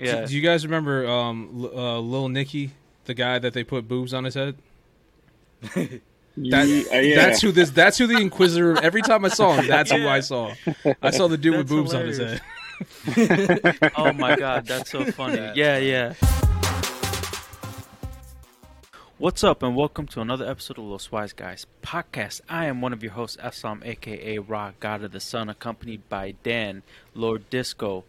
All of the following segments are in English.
Yeah. Do, do you guys remember um, L- uh, Lil Nicky, the guy that they put boobs on his head? That, Yeah, uh, yeah. That's who this. That's who the Inquisitor. Every time I saw him, that's who I saw. I saw the dude with That's boobs on his head. oh my god, that's so funny. That's yeah, funny. yeah. What's up, and welcome to another episode of Los Wise Guys podcast. I am one of your hosts, Aslam, aka Ra, God of the Sun, accompanied by Dan, Lord Disco,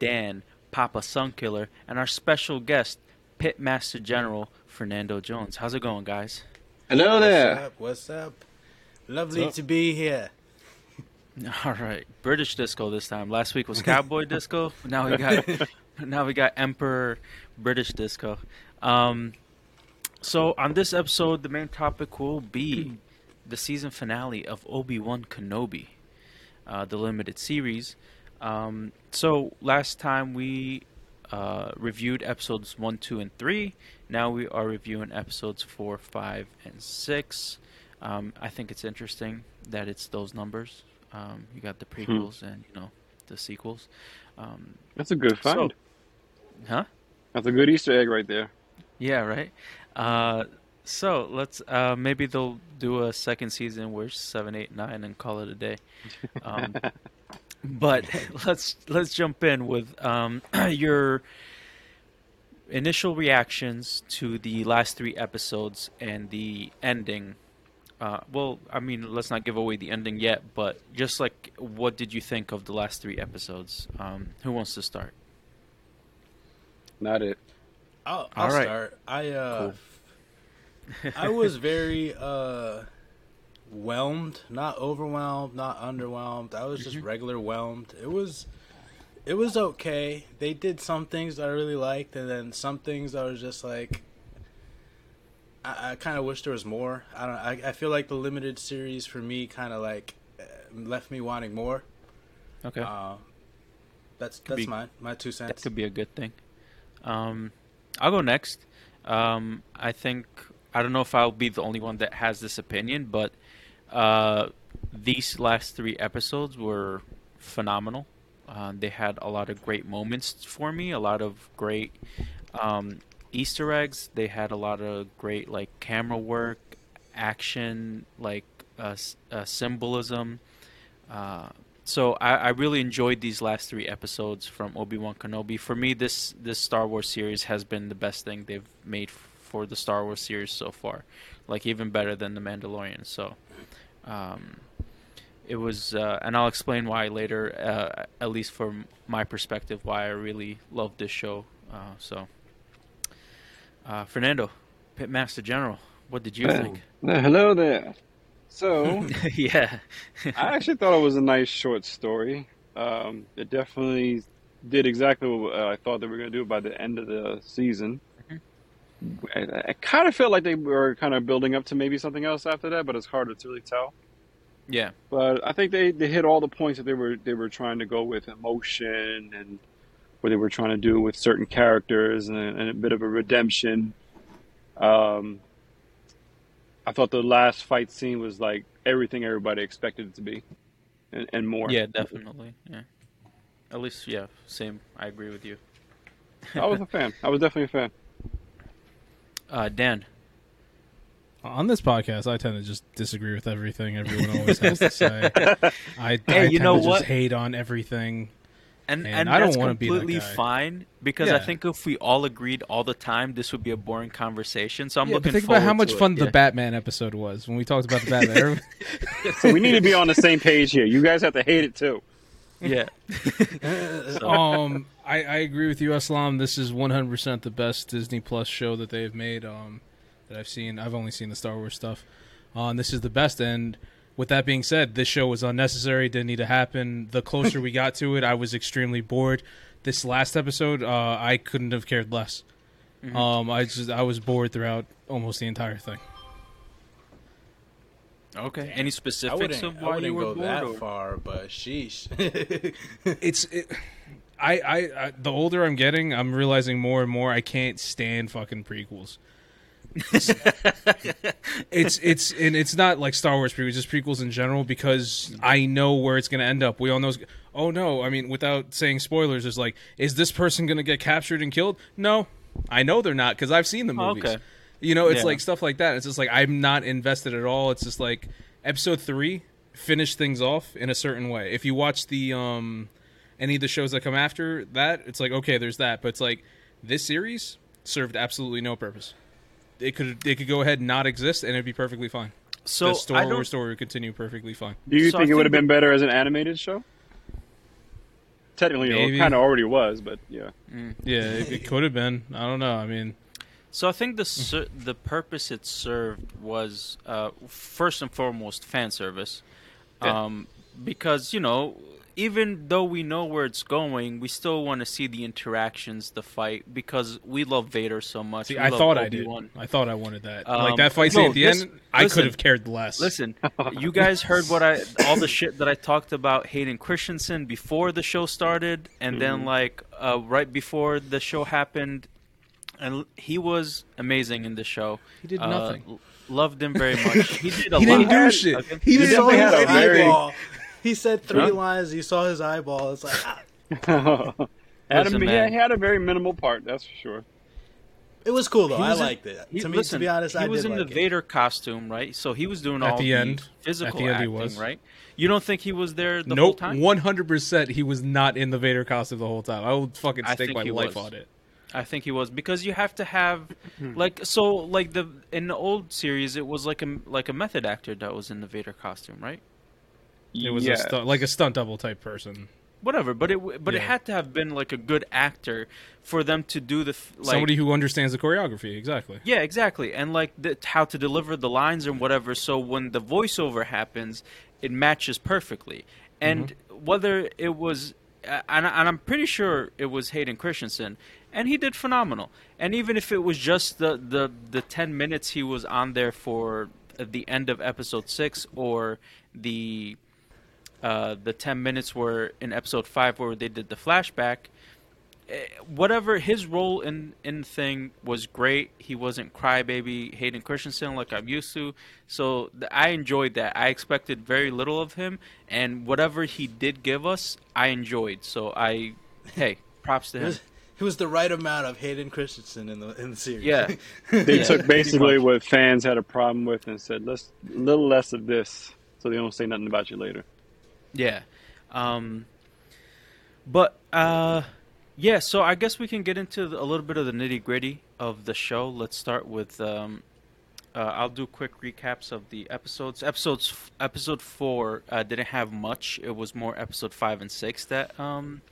Dan, Papa Sunkiller, and our special guest, Pitmaster General Fernando Jones. How's it going, guys? Hello What's there. up? What's up? Lovely What's up? to be here. All right, British disco this time. Last week was cowboy disco. Now we got now we got emperor British disco. Um, so on this episode, the main topic will be the season finale of Obi Wan Kenobi, uh, the limited series. Um, so last time we uh, reviewed episodes one, two, and three. Now we are reviewing episodes four, five, and six. Um, I think it's interesting that it's those numbers. Um, you got the prequels and you know the sequels. Um, That's a good find. huh? That's a good Easter egg right there. Yeah, right. Uh, so let's uh, maybe they'll do a second season where seven, eight, nine, and call it a day. But let's let's jump in with um, your initial reactions to the last three episodes and the ending. Uh, well, I mean, let's not give away the ending yet, but just like, what did you think of the last three episodes? Um, who wants to start? Not it. I'll, I'll All right. start. I uh, I was very uh, whelmed, not overwhelmed, not underwhelmed. I was just Mm-hmm. regular whelmed. It was, it was okay. They did some things that I really liked, and then some things I was just like, I, I kind of wish there was more. I don't. I, I feel like the limited series for me kind of like uh, left me wanting more. Okay. Uh, that's Could that's be- my my two cents. That could be a good thing. Um, I'll go next. Um, I think I don't know if I'll be the only one that has this opinion, but uh, these last three episodes were phenomenal. Uh, they had a lot of great moments for me, a lot of great um, Easter eggs. They had a lot of great like camera work, action, like uh, uh, symbolism. Uh, so I, I really enjoyed these last three episodes from Obi Wan Kenobi. For me, this this Star Wars series has been the best thing they've made for the Star Wars series so far, like even better than the Mandalorian. So, um, it was, uh, and I'll explain why later. Uh, at least from my perspective, why I really love this show. Uh, so, uh, Fernando, Pitmaster General, what did you think? Uh, hello there. So, yeah, I actually thought it was a nice short story. Um, it definitely did exactly what uh, I thought they were going to do by the end of the season. I, I kind of felt like they were kind of building up to maybe something else after that, but it's harder to really tell. yeah. But I think they, they hit all the points that they were they were trying to go with emotion and what they were trying to do with certain characters and, and a bit of a redemption. Um, I thought the last fight scene was like everything everybody expected it to be, and, and more. Yeah, definitely. Yeah. At least, yeah, same. I agree with you. I was a fan. I was definitely a fan. Uh, Dan. On this podcast, I tend to just disagree with everything everyone always has to say. I, Hey, I you tend know to what? just hate on everything. And And and, I don't that's wanna be that completely fine because I think if we all agreed all the time, this would be a boring conversation. So I'm Yeah, but looking think about how much to it. fun the Yeah. Batman episode was when we talked about the Batman. Everyone- So we need to be on the same page here. You guys have to hate it too. Yeah. um, I, I agree with you, Aslam. This is 100% the best Disney Plus show that they've made. Um, that I've seen. I've only seen the Star Wars stuff. Uh, and this is the best. And with that being said, this show was unnecessary. Didn't need to happen. The closer we got to it, I was extremely bored. This last episode, uh, I couldn't have cared less. Mm-hmm. Um, I just I was bored throughout almost the entire thing. Okay. Any I specifics of I why wouldn't you were go bored? that or- far, but sheesh. it's it, I, I I the older I'm getting, I'm realizing more and more I can't stand fucking prequels. it's it's and it's not like Star Wars prequels, just prequels in general because I know where it's going to end up. We all know. Oh no! I mean, without saying spoilers, is like, is this person going to get captured and killed? No, I know they're not because I've seen the Oh, movies. okay. You know, it's Yeah. like stuff like that. It's just like I'm not invested at all. It's just like episode three finished things off in a certain way. If you watch the um any of the shows that come after that, it's like okay, there's that, but it's like this series served absolutely no purpose. It could it could go ahead and not exist and it'd be perfectly fine. So the I Star. Wars story would continue perfectly fine. Do you So I think it would have been better as an animated show? Technically, Maybe. it kind of already was, but yeah. Yeah, it, it could have been. I don't know. I mean, So I think the ser- the purpose it served was uh, first and foremost fan service, Yeah. um, because you know even though we know where it's going, we still want to see the interactions, the fight, because we love Vader so much. see, We I thought I did. Obi-Wan. I thought I wanted that. Um, like that fight scene no, at the this- end, I listen. could have cared less. Listen, you guys heard what I all the shit that I talked about Hayden Christensen before the show started, and Mm-hmm. then like uh, right before the show happened, and he was amazing in the show. He did Uh, nothing. l- loved him very much. He did a He lot. didn't do shit. Okay. He He didn't. definitely had a very- eyeball. He said three Huh? lines. You saw his eyeball. It's like ah. had a, Listen, he, man. he had a very minimal part, that's for sure. it was cool though. He I was in- liked it. He- to me, listen, to be honest, he I was did in like the it. Vader costume, right? So he was doing At all the end. physical At the end he acting, was. right? You don't think he was there the whole Nope, time? one hundred percent. He was not in the Vader costume the whole time. I would fucking stake my life was. on it. I think he was because you have to have like so like the in the old series it was like a like a method actor that was in the Vader costume, right? It was yeah. a stu- like a stunt double type person. Whatever, but it but it had to have been like a good actor for them to do the like Somebody who understands the choreography exactly. Yeah, exactly. And like the, how to deliver the lines and whatever. So when the voiceover happens, it matches perfectly. And mm-hmm. whether it was, and, and I'm pretty sure it was Hayden Christensen, and he did phenomenal. And even if it was just the the the ten minutes he was on there for the end of episode six or the uh, the 10 minutes were in episode 5 where they did the flashback eh, whatever his role in in thing was great. He wasn't crybaby hayden christensen like i'm used to. So th- i enjoyed that. I expected very little of him and whatever he did give us i enjoyed. So i hey props to It him was, it was the right amount of Hayden Christensen in the in the series. yeah. They Yeah, took basically what fans had a problem with and said, let's a little less of this so they don't say nothing about you later. Yeah. Um, but uh, yeah, so I guess we can get into the, a little bit of the nitty gritty of the show. Let's start with. Um, uh, I'll do quick recaps of the episodes. Episodes episode four uh, didn't have much. It was more episode five and six that um,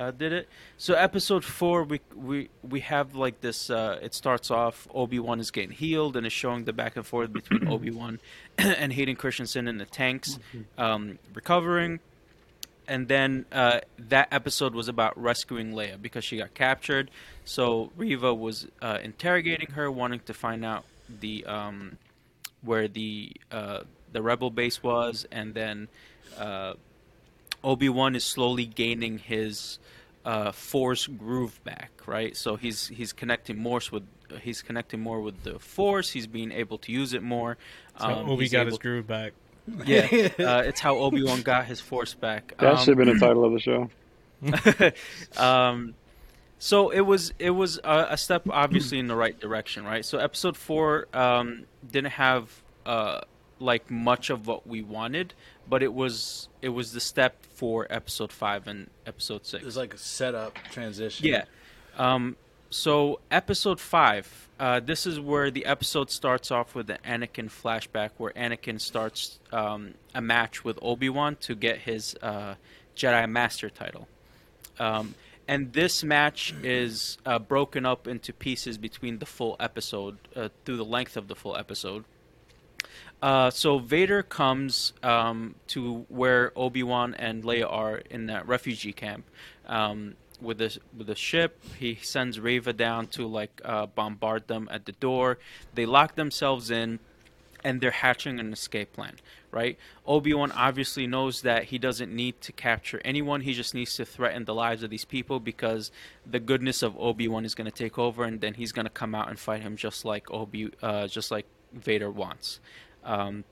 uh, did it. So episode four, we we we have like this. Uh, it starts off Obi Wan is getting healed and is showing the back and forth between Obi Wan and Hayden Christensen in the tanks, um, recovering. And then uh, that episode was about rescuing Leia because she got captured. So Reva was uh, interrogating her, wanting to find out the um, where the uh, the rebel base was, and then uh, Obi Wan is slowly gaining his uh, Force groove back, right? So he's he's connecting more with he's connecting more with the Force. He's being able to use it more. So Obi Um, he's got his groove back. Yeah, uh, it's how Obi Wan got his Force back. That Um, should have been the title of the show. um, so it was it was a, a step obviously in the right direction, right? So episode four um, didn't have uh, like much of what we wanted, but it was it was the step for episode five and episode six. It was like a setup transition. Yeah. Um, so episode five, uh, this is where the episode starts off with the Anakin flashback, where Anakin starts um, a match with Obi Wan to get his uh, Jedi Master title. Um, and this match is uh, broken up into pieces between the full episode, uh, through the length of the full episode. Uh, so Vader comes um, to where Obi Wan and Leia are in that refugee camp um, with the with a ship. He sends Reva down to like uh, bombard them at the door. They lock themselves in, and they're hatching an escape plan, right? Obi Wan obviously knows that he doesn't need to capture anyone; he just needs to threaten the lives of these people because the goodness of Obi Wan is going to take over, and then he's going to come out and fight him just like Obi, uh, just like Vader wants. Um,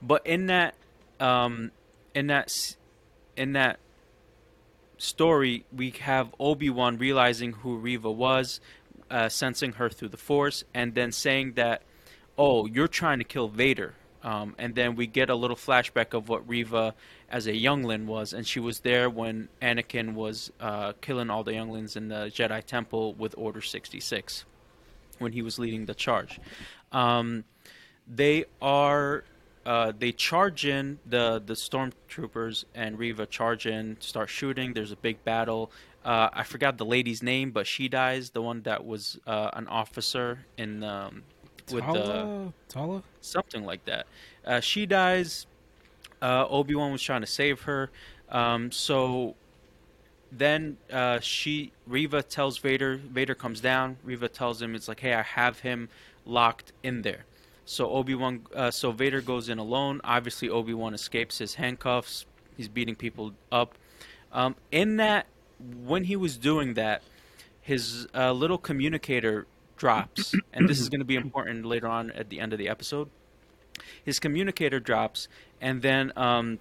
but in that, um, in that, in that story, we have Obi Wan realizing who Reva was, uh, sensing her through the Force, and then saying that, "Oh, you're trying to kill Vader." Um, and then we get a little flashback of what Reva as a youngling was, and she was there when Anakin was uh, killing all the younglings in the Jedi Temple with Order 66, when he was leading the charge. Um, they are uh, they charge in the the stormtroopers and Reva charge in, start shooting. There's a big battle. Uh, I forgot the lady's name, but she dies. The one that was uh, an officer in um, with the Tala? Tala? something like that. Uh, she dies. Uh, Obi Wan was trying to save her. Um, so then uh, she Reva tells Vader. Vader comes down. Reva tells him it's like, hey, I have him locked in there. So Obi Wan, uh, so Vader goes in alone. Obviously, Obi Wan escapes his handcuffs. He's beating people up. Um, in that, when he was doing that, his uh, little communicator drops, and this is going to be important later on at the end of the episode. His communicator drops, and then um,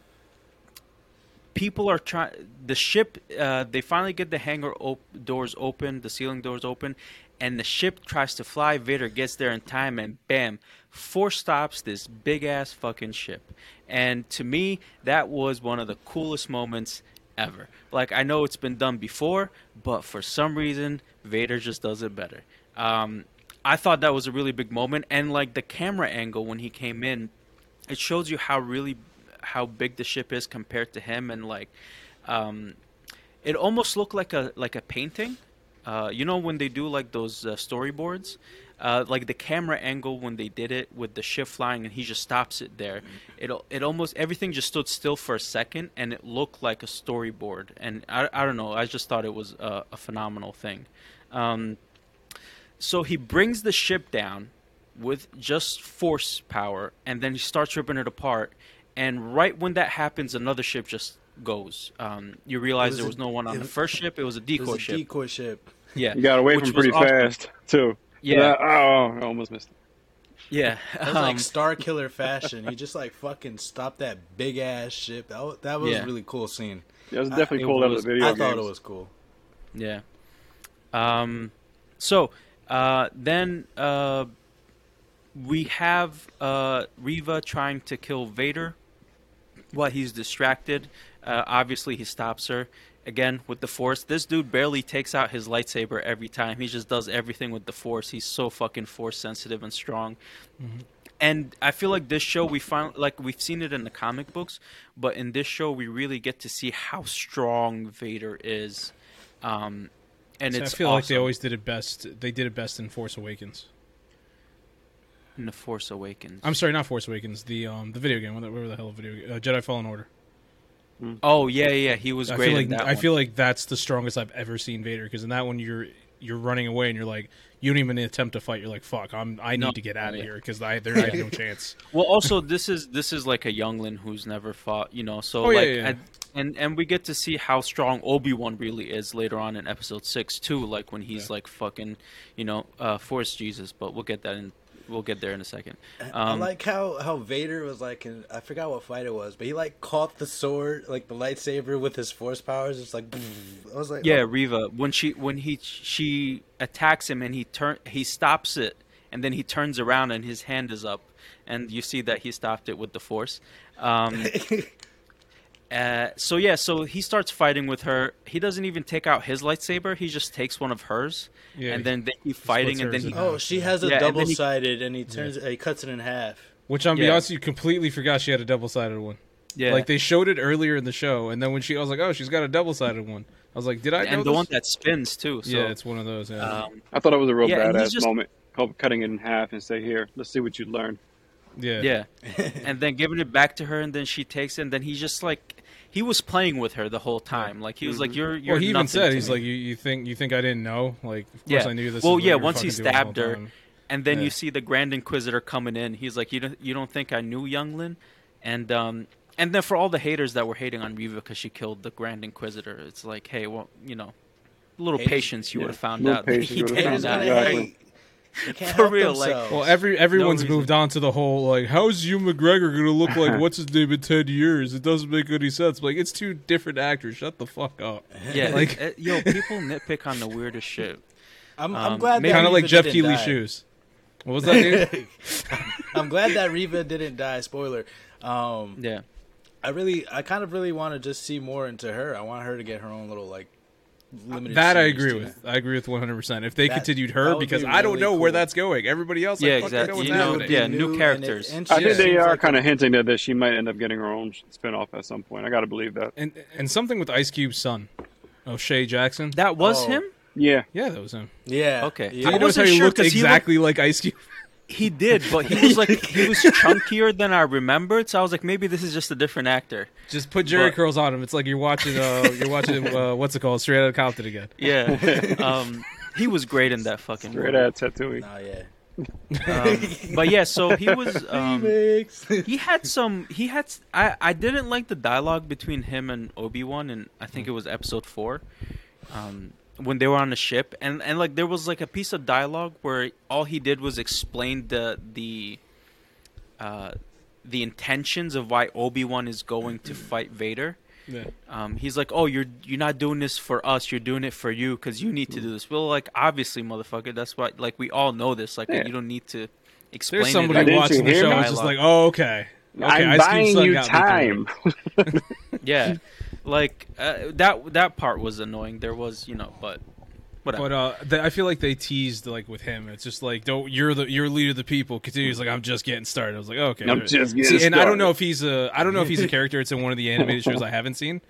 people are trying. The ship, uh, they finally get the hangar op- doors open, the ceiling doors open, and the ship tries to fly. Vader gets there in time, and bam, force stops this big ass fucking ship. And to me, that was one of the coolest moments ever. Like I know it's been done before, but for some reason, Vader just does it better. Um, I thought that was a really big moment, and like the camera angle when he came in, it shows you how really how big the ship is compared to him, and like, um, it almost looked like a like a painting. Uh, you know when they do like those uh, storyboards, uh, like the camera angle when they did it with the ship flying and he just stops it there. It it almost everything just stood still for a second and it looked like a storyboard. And I, I don't know. I just thought it was a, a phenomenal thing. Um, so he brings the ship down with just force power, and then he starts ripping it apart. And right when that happens, another ship just goes. Um, you realize was there a- was no one on it the first ship; it was a It decoy was a ship. decoy ship. Yeah, You got away which from was pretty awesome. fast too. Yeah, Oh, I almost missed it. yeah. That was Um, like Star Killer fashion. He just like fucking stopped that big ass ship. That was, that was Yeah. a really cool scene. Yeah, it was I- definitely it cool out of was- the video I games. thought it was cool. Yeah. Um, so uh, then uh, we have uh, Reva trying to kill Vader while he's distracted. Uh, obviously, he stops her again with the Force. This dude barely takes out his lightsaber every time. He just does everything with the Force. He's so fucking Force sensitive and strong. And I feel like this show we find like we've seen it in the comic books, but in this show we really get to see how strong Vader is. Um, and So it's I feel like they always did it best. They did it best in Force Awakens. in the Force Awakens. I'm sorry, not Force Awakens. The um the video game. Whatever the hell video game. Uh, Jedi Fallen Order. Oh yeah, yeah, he was I great feel in like that I one. feel like that's the strongest I've ever seen Vader because in that one you're you're running away and you're like you don't even attempt to fight. You're like fuck. I'm I need No. to get out of Yeah. here because I there I no chance. Well, also this is this is like a youngling who's never fought, you know. So Oh, like, yeah, yeah. I- and and we get to see how strong Obi Wan really is later on in Episode Six too. Like when he's Yeah. like fucking, you know, uh, Force Jesus. But we'll get that in. We'll get there in a second. I Um, like how how Vader was like in I forgot what fight it was, but he like caught the sword like the lightsaber with his force powers. It's like I was like Yeah, oh. Reva. When she when he she attacks him and he turn he stops it and then he turns around and his hand is up and you see that he stopped it with the force. Um, uh, so yeah, so he starts fighting with her. He doesn't even take out his lightsaber. He just takes one of hers, Yeah, and then they keep fighting, and then he oh, she has a Yeah, double sided, and he turns he cuts it in half. Which I'm be Yeah. honest, you completely forgot she had a double sided one. yeah, Like they showed it earlier in the show, and then when she, I was like, oh, she's got a double sided one. I was like, did I? know and the this? one that spins too. So, yeah, it's one of those. Yeah. um, I thought it was a real Yeah, and badass just- moment. Cutting it in half and say, "Here, let's see what you learn." yeah. yeah, and then giving it back to her, and then she takes it, and then he just like he was playing with her the whole time. Like he was like, "You're, you're." Well, he even said he's me." like, you, you think you think I didn't know? Like, of course Yeah. I knew this. Well, yeah, once he fucking doing the whole stabbed her, time. and then Yeah. you see the Grand Inquisitor coming in. He's like, "You don't, you don't think I knew Younglin?" And um, and then for all the haters that were hating on Reva because she killed the Grand Inquisitor, it's like, hey, well, you know, a little Haters- patience, you yeah, would have found out. he did found out, exactly. Hate. They can't For help real, like- Well, every everyone's reason. moved on to the whole like, how's Ewan McGregor gonna look like what's his name in ten years? It doesn't make any sense. Like, it's two different actors. Shut the fuck up. Yeah, Like- like yo, people nitpick on the weirdest shit. I'm, I'm um, glad that Kind of like Geoff didn't Keighley's die. shoes. What was that, dude? I'm glad that Reva didn't die. Spoiler. Um, Yeah, I really, I kind of really want to just see more into her. I want her to get her own little like limited. that I agree too. with. I agree with 100. percent If they That- continued her, would be because I don't really know where that's going. Everybody else, Yeah, I exactly. know You know, yeah, new and it- characters. and I think they are like kind a- of hinting that, that she might end up getting her own spinoff at some point. I got to believe that. And and something with Ice Cube's son, oh, O'Shea Jackson. that was Oh. him. Yeah, Yeah, that was him. Yeah. Okay. Yeah. I You wasn't he sure looked 'cause he exactly like Ice Cube. He did, but he was like he was chunkier than I remembered. So I was like, maybe this is just a different actor. Just put Jerry But- curls on him. It's like you're watching. Uh, you're watching. Uh, what's it called? Straight Outta Compton again. Yeah, um, he was great in that fucking straight movie. out tattooing. Nah, yeah. Um, but yeah, so he was. Um, he had some. He had. I I didn't like the dialogue between him and Obi Wan, and I think it was episode four, um, when they were on the ship, and and like there was like a piece of dialogue where all he did was explain the the. Uh, the intentions of why Obi Wan is going to fight Vader. Yeah. Um, he's like, "Oh, you're you're not doing this for us. You're doing it for you because you need to do this." Well, like obviously, motherfucker. That's why. Like we all know this. Like Yeah. you don't need to explain. There's somebody Didn't watching the show me? and just like, oh, okay. okay I'm Ice buying you got me through time. Yeah, like uh, that that part was annoying. There was, you know, but whatever. But uh, they, I feel like they teased like with him. It's just like, don't you're the you're leader of the people. Continues like I'm just getting started. I was like, okay. I'm just getting See, and I don't know if he's a I don't know if he's a character. It's in one of the animated shows I haven't seen.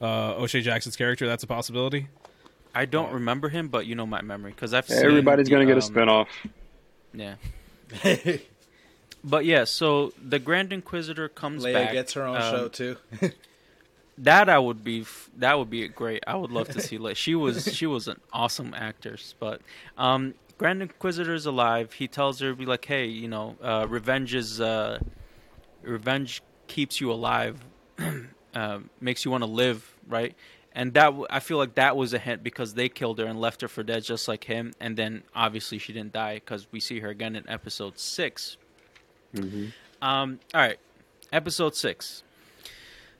Uh, O'Shea Jackson's character. That's a possibility. I don't remember him, but you know my memory because I've seen Everybody's gonna the, get a um, spinoff. Yeah, but yeah. So the Grand Inquisitor comes Leia back. gets her own um, show too. That I would be. That would be great. I would love to see. Like she was. She was an awesome actress. But um, Grand Inquisitor is alive. He tells her, "Be like, hey, you know, uh, revenge is uh, revenge keeps you alive, uh, makes you want to live, right?" And that I feel like that was a hint because they killed her and left her for dead, just like him. And then obviously she didn't die because we see her again in episode six. Um, all right, episode six.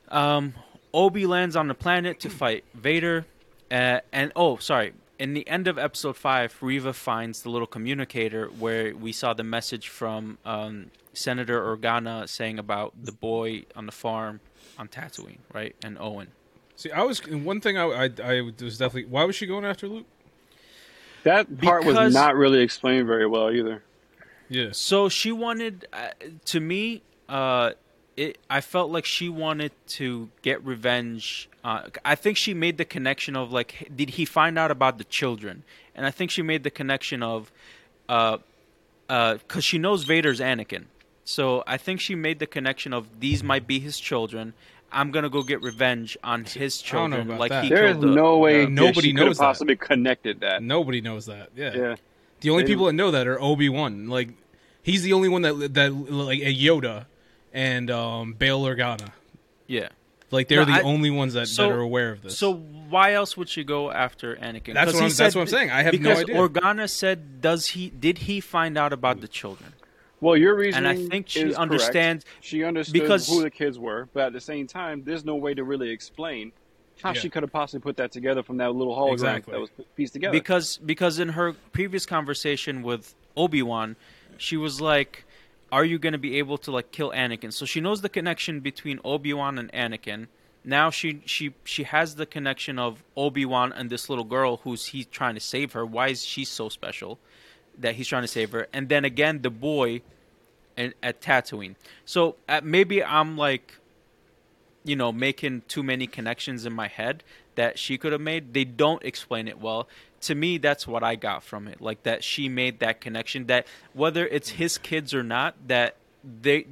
Um, Obi lands on the planet to fight Vader, uh, and oh, sorry. In the end of episode five, Reva finds the little communicator where we saw the message from um, Senator Organa saying about the boy on the farm on Tatooine, right? And Owen. See, I was one thing I, I I was definitely. Why was she going after Luke? That part Because- was not really explained very well either. Yeah. So she wanted, uh, to me, uh, it. I felt like she wanted to get revenge. Uh, I think she made the connection of like, did he find out about the children? And I think she made the connection of, uh, because she knows Vader's Anakin. So I think she made the connection of these might be his children. I'm gonna go get revenge on his I don't know children. about like that. he There is killed the- no way the- Nobody she could have knows that. possibly connected that. Nobody knows that. Yeah. Yeah. The only They- people that know that are Obi Wan. Like he's the only one that that like a Yoda and um, Bail Organa. yeah. Like they're No, the I- only ones that, so- that are aware of this. So why else would she go after Anakin? That's 'Cause what I'm- that's what I'm saying. I have no because idea. Organa said, "Does he? Did he find out about the children?" Well, your reason, And I think she is correct. understands She understood because- who the kids were, but at the same time, there's no way to really explain how Yeah. she could have possibly put that together from that little hologram Exactly. that was pieced together. because because in her previous conversation with Obi Wan, she was like, "Are you going to be able to like kill Anakin?" So she knows the connection between Obi Wan and Anakin. Now she she she has the connection of Obi Wan and this little girl who's he's trying to save her. Why is she so special that he's trying to save her? And then again, the boy, and at Tatooine. So uh, maybe I'm like you know, making too many connections in my head that she could have made. They don't explain it well. To me, that's what I got from it. Like that she made that connection that whether it's his kids or not, that they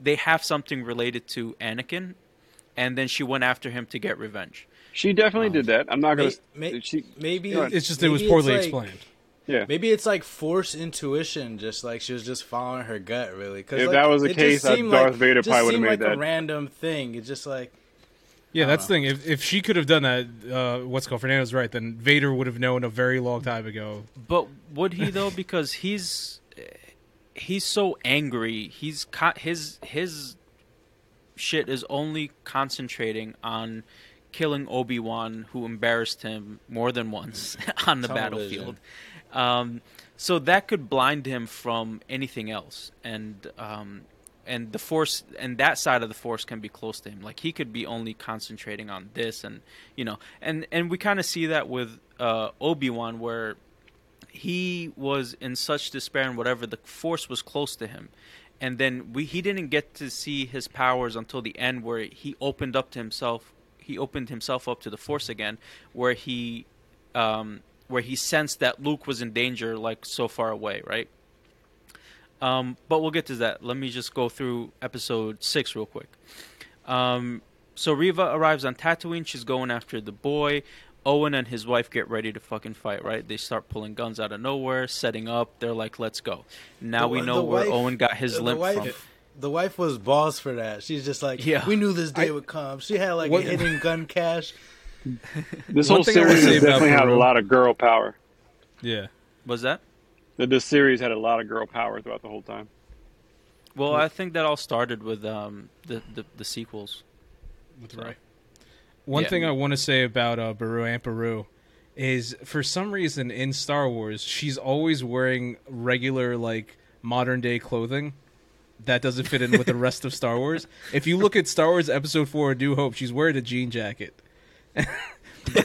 they have something related to Anakin, and then she went after him to get revenge. she definitely um, did that. I'm not gonna. May- may- she, maybe it's just it was poorly like- explained. Yeah. Maybe it's like force intuition, just like she was just following her gut, really. Cause If like, that was the case, Darth like, Vader probably would've made like that. a random thing. It's just like Yeah, I that's the thing. If if she could have done that, uh, what's called Fernando's right, then Vader would have known a very long time ago. But would he though? Because he's he's so angry. He's co- his his shit is only concentrating on killing Obi Wan, who embarrassed him more than once on the Tunnel battlefield. Um, so that could blind him from anything else, and um, and the force and that side of the force can be close to him. Like he could be only concentrating on this, and you know, and and we kind of see that with uh, Obi Wan, where he was in such despair and whatever the force was close to him and then we he didn't get to see his powers until the end where he opened up to himself he opened himself up to the force again where he um where he sensed that Luke was in danger like so far away right um but we'll get to that let me just go through episode 6 real quick um so Reva arrives on Tatooine she's going after the boy Owen and his wife get ready to fucking fight, right? They start pulling guns out of nowhere, setting up. They're like, "Let's go." Now The we know where wife- Owen got his the limp wife, from. The wife was boss for that. She's just like, Yeah. we knew this day I- would come. She had like What- a hidden gun cache. This whole thing I would series say definitely had a lot of girl power. Yeah, Was that? That This series had a lot of girl power throughout the whole time. Well, I think that all started with um, the, the the sequels. with So- Rey. One Yeah. thing I want to say about uh, Beru Aunt Beru is for some reason in Star Wars she's always wearing regular like modern day clothing that doesn't fit in with the rest of Star Wars. If you look at Star Wars Episode Four: A New Hope, she's wearing a jean jacket.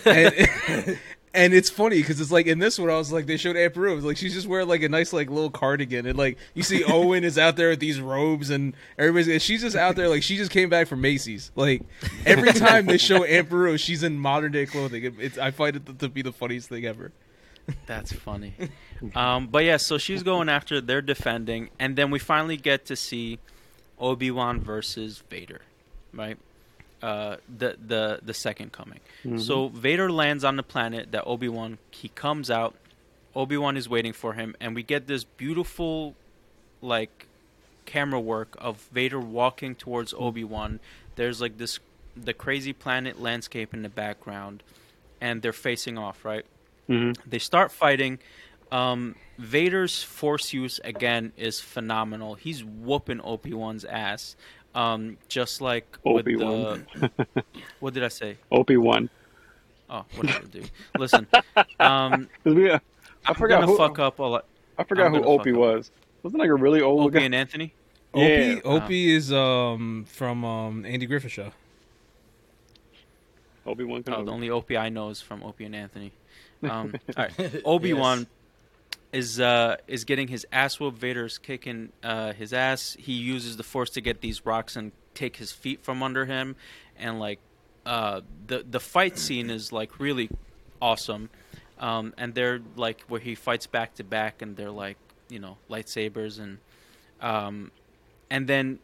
and, and it's funny because it's like in this one, I was like, they showed Aunt Beru. It was like she's just wearing like a nice like little cardigan, and like you see Owen is out there with these robes, and everybody's and she's just out there like she just came back from Macy's. Like every time they show Aunt Beru, she's in modern day clothing. It, it's I find it to, to be the funniest thing ever. That's funny. um, but yeah, so she's going after. They're defending, and then we finally get to see Obi Wan versus Vader, right? Uh, the the the second coming. So Vader lands on the planet that Obi Wan. He comes out. Obi Wan is waiting for him, and we get this beautiful, like, camera work of Vader walking towards Obi Wan. There's like this the crazy planet landscape in the background, and they're facing off, right? Mm-hmm. They start fighting. Um, Vader's force use again is phenomenal. He's whooping Obi Wan's ass, um, just like Obi-Wan. What did I say? Obi Wan. Oh, whatever, dude. Listen, um, I I'm forgot gonna who fuck up a lot. I forgot who gonna Opie fuck up. was. Wasn't like a really old Opie guy. and Anthony. Opie, Yeah. Opie is um from um Andy Griffith show. Obi Wan. Oh, the only Opie I know is from Opie and Anthony. Um, all right, Obi Wan Yes. Is uh, is getting his ass whooped. Vader's kicking uh, his ass. He uses the Force to get these rocks and take his feet from under him, and like uh, the the fight scene is like really awesome. Um, and they're like where he fights back to back, and they're like you know lightsabers and um, and then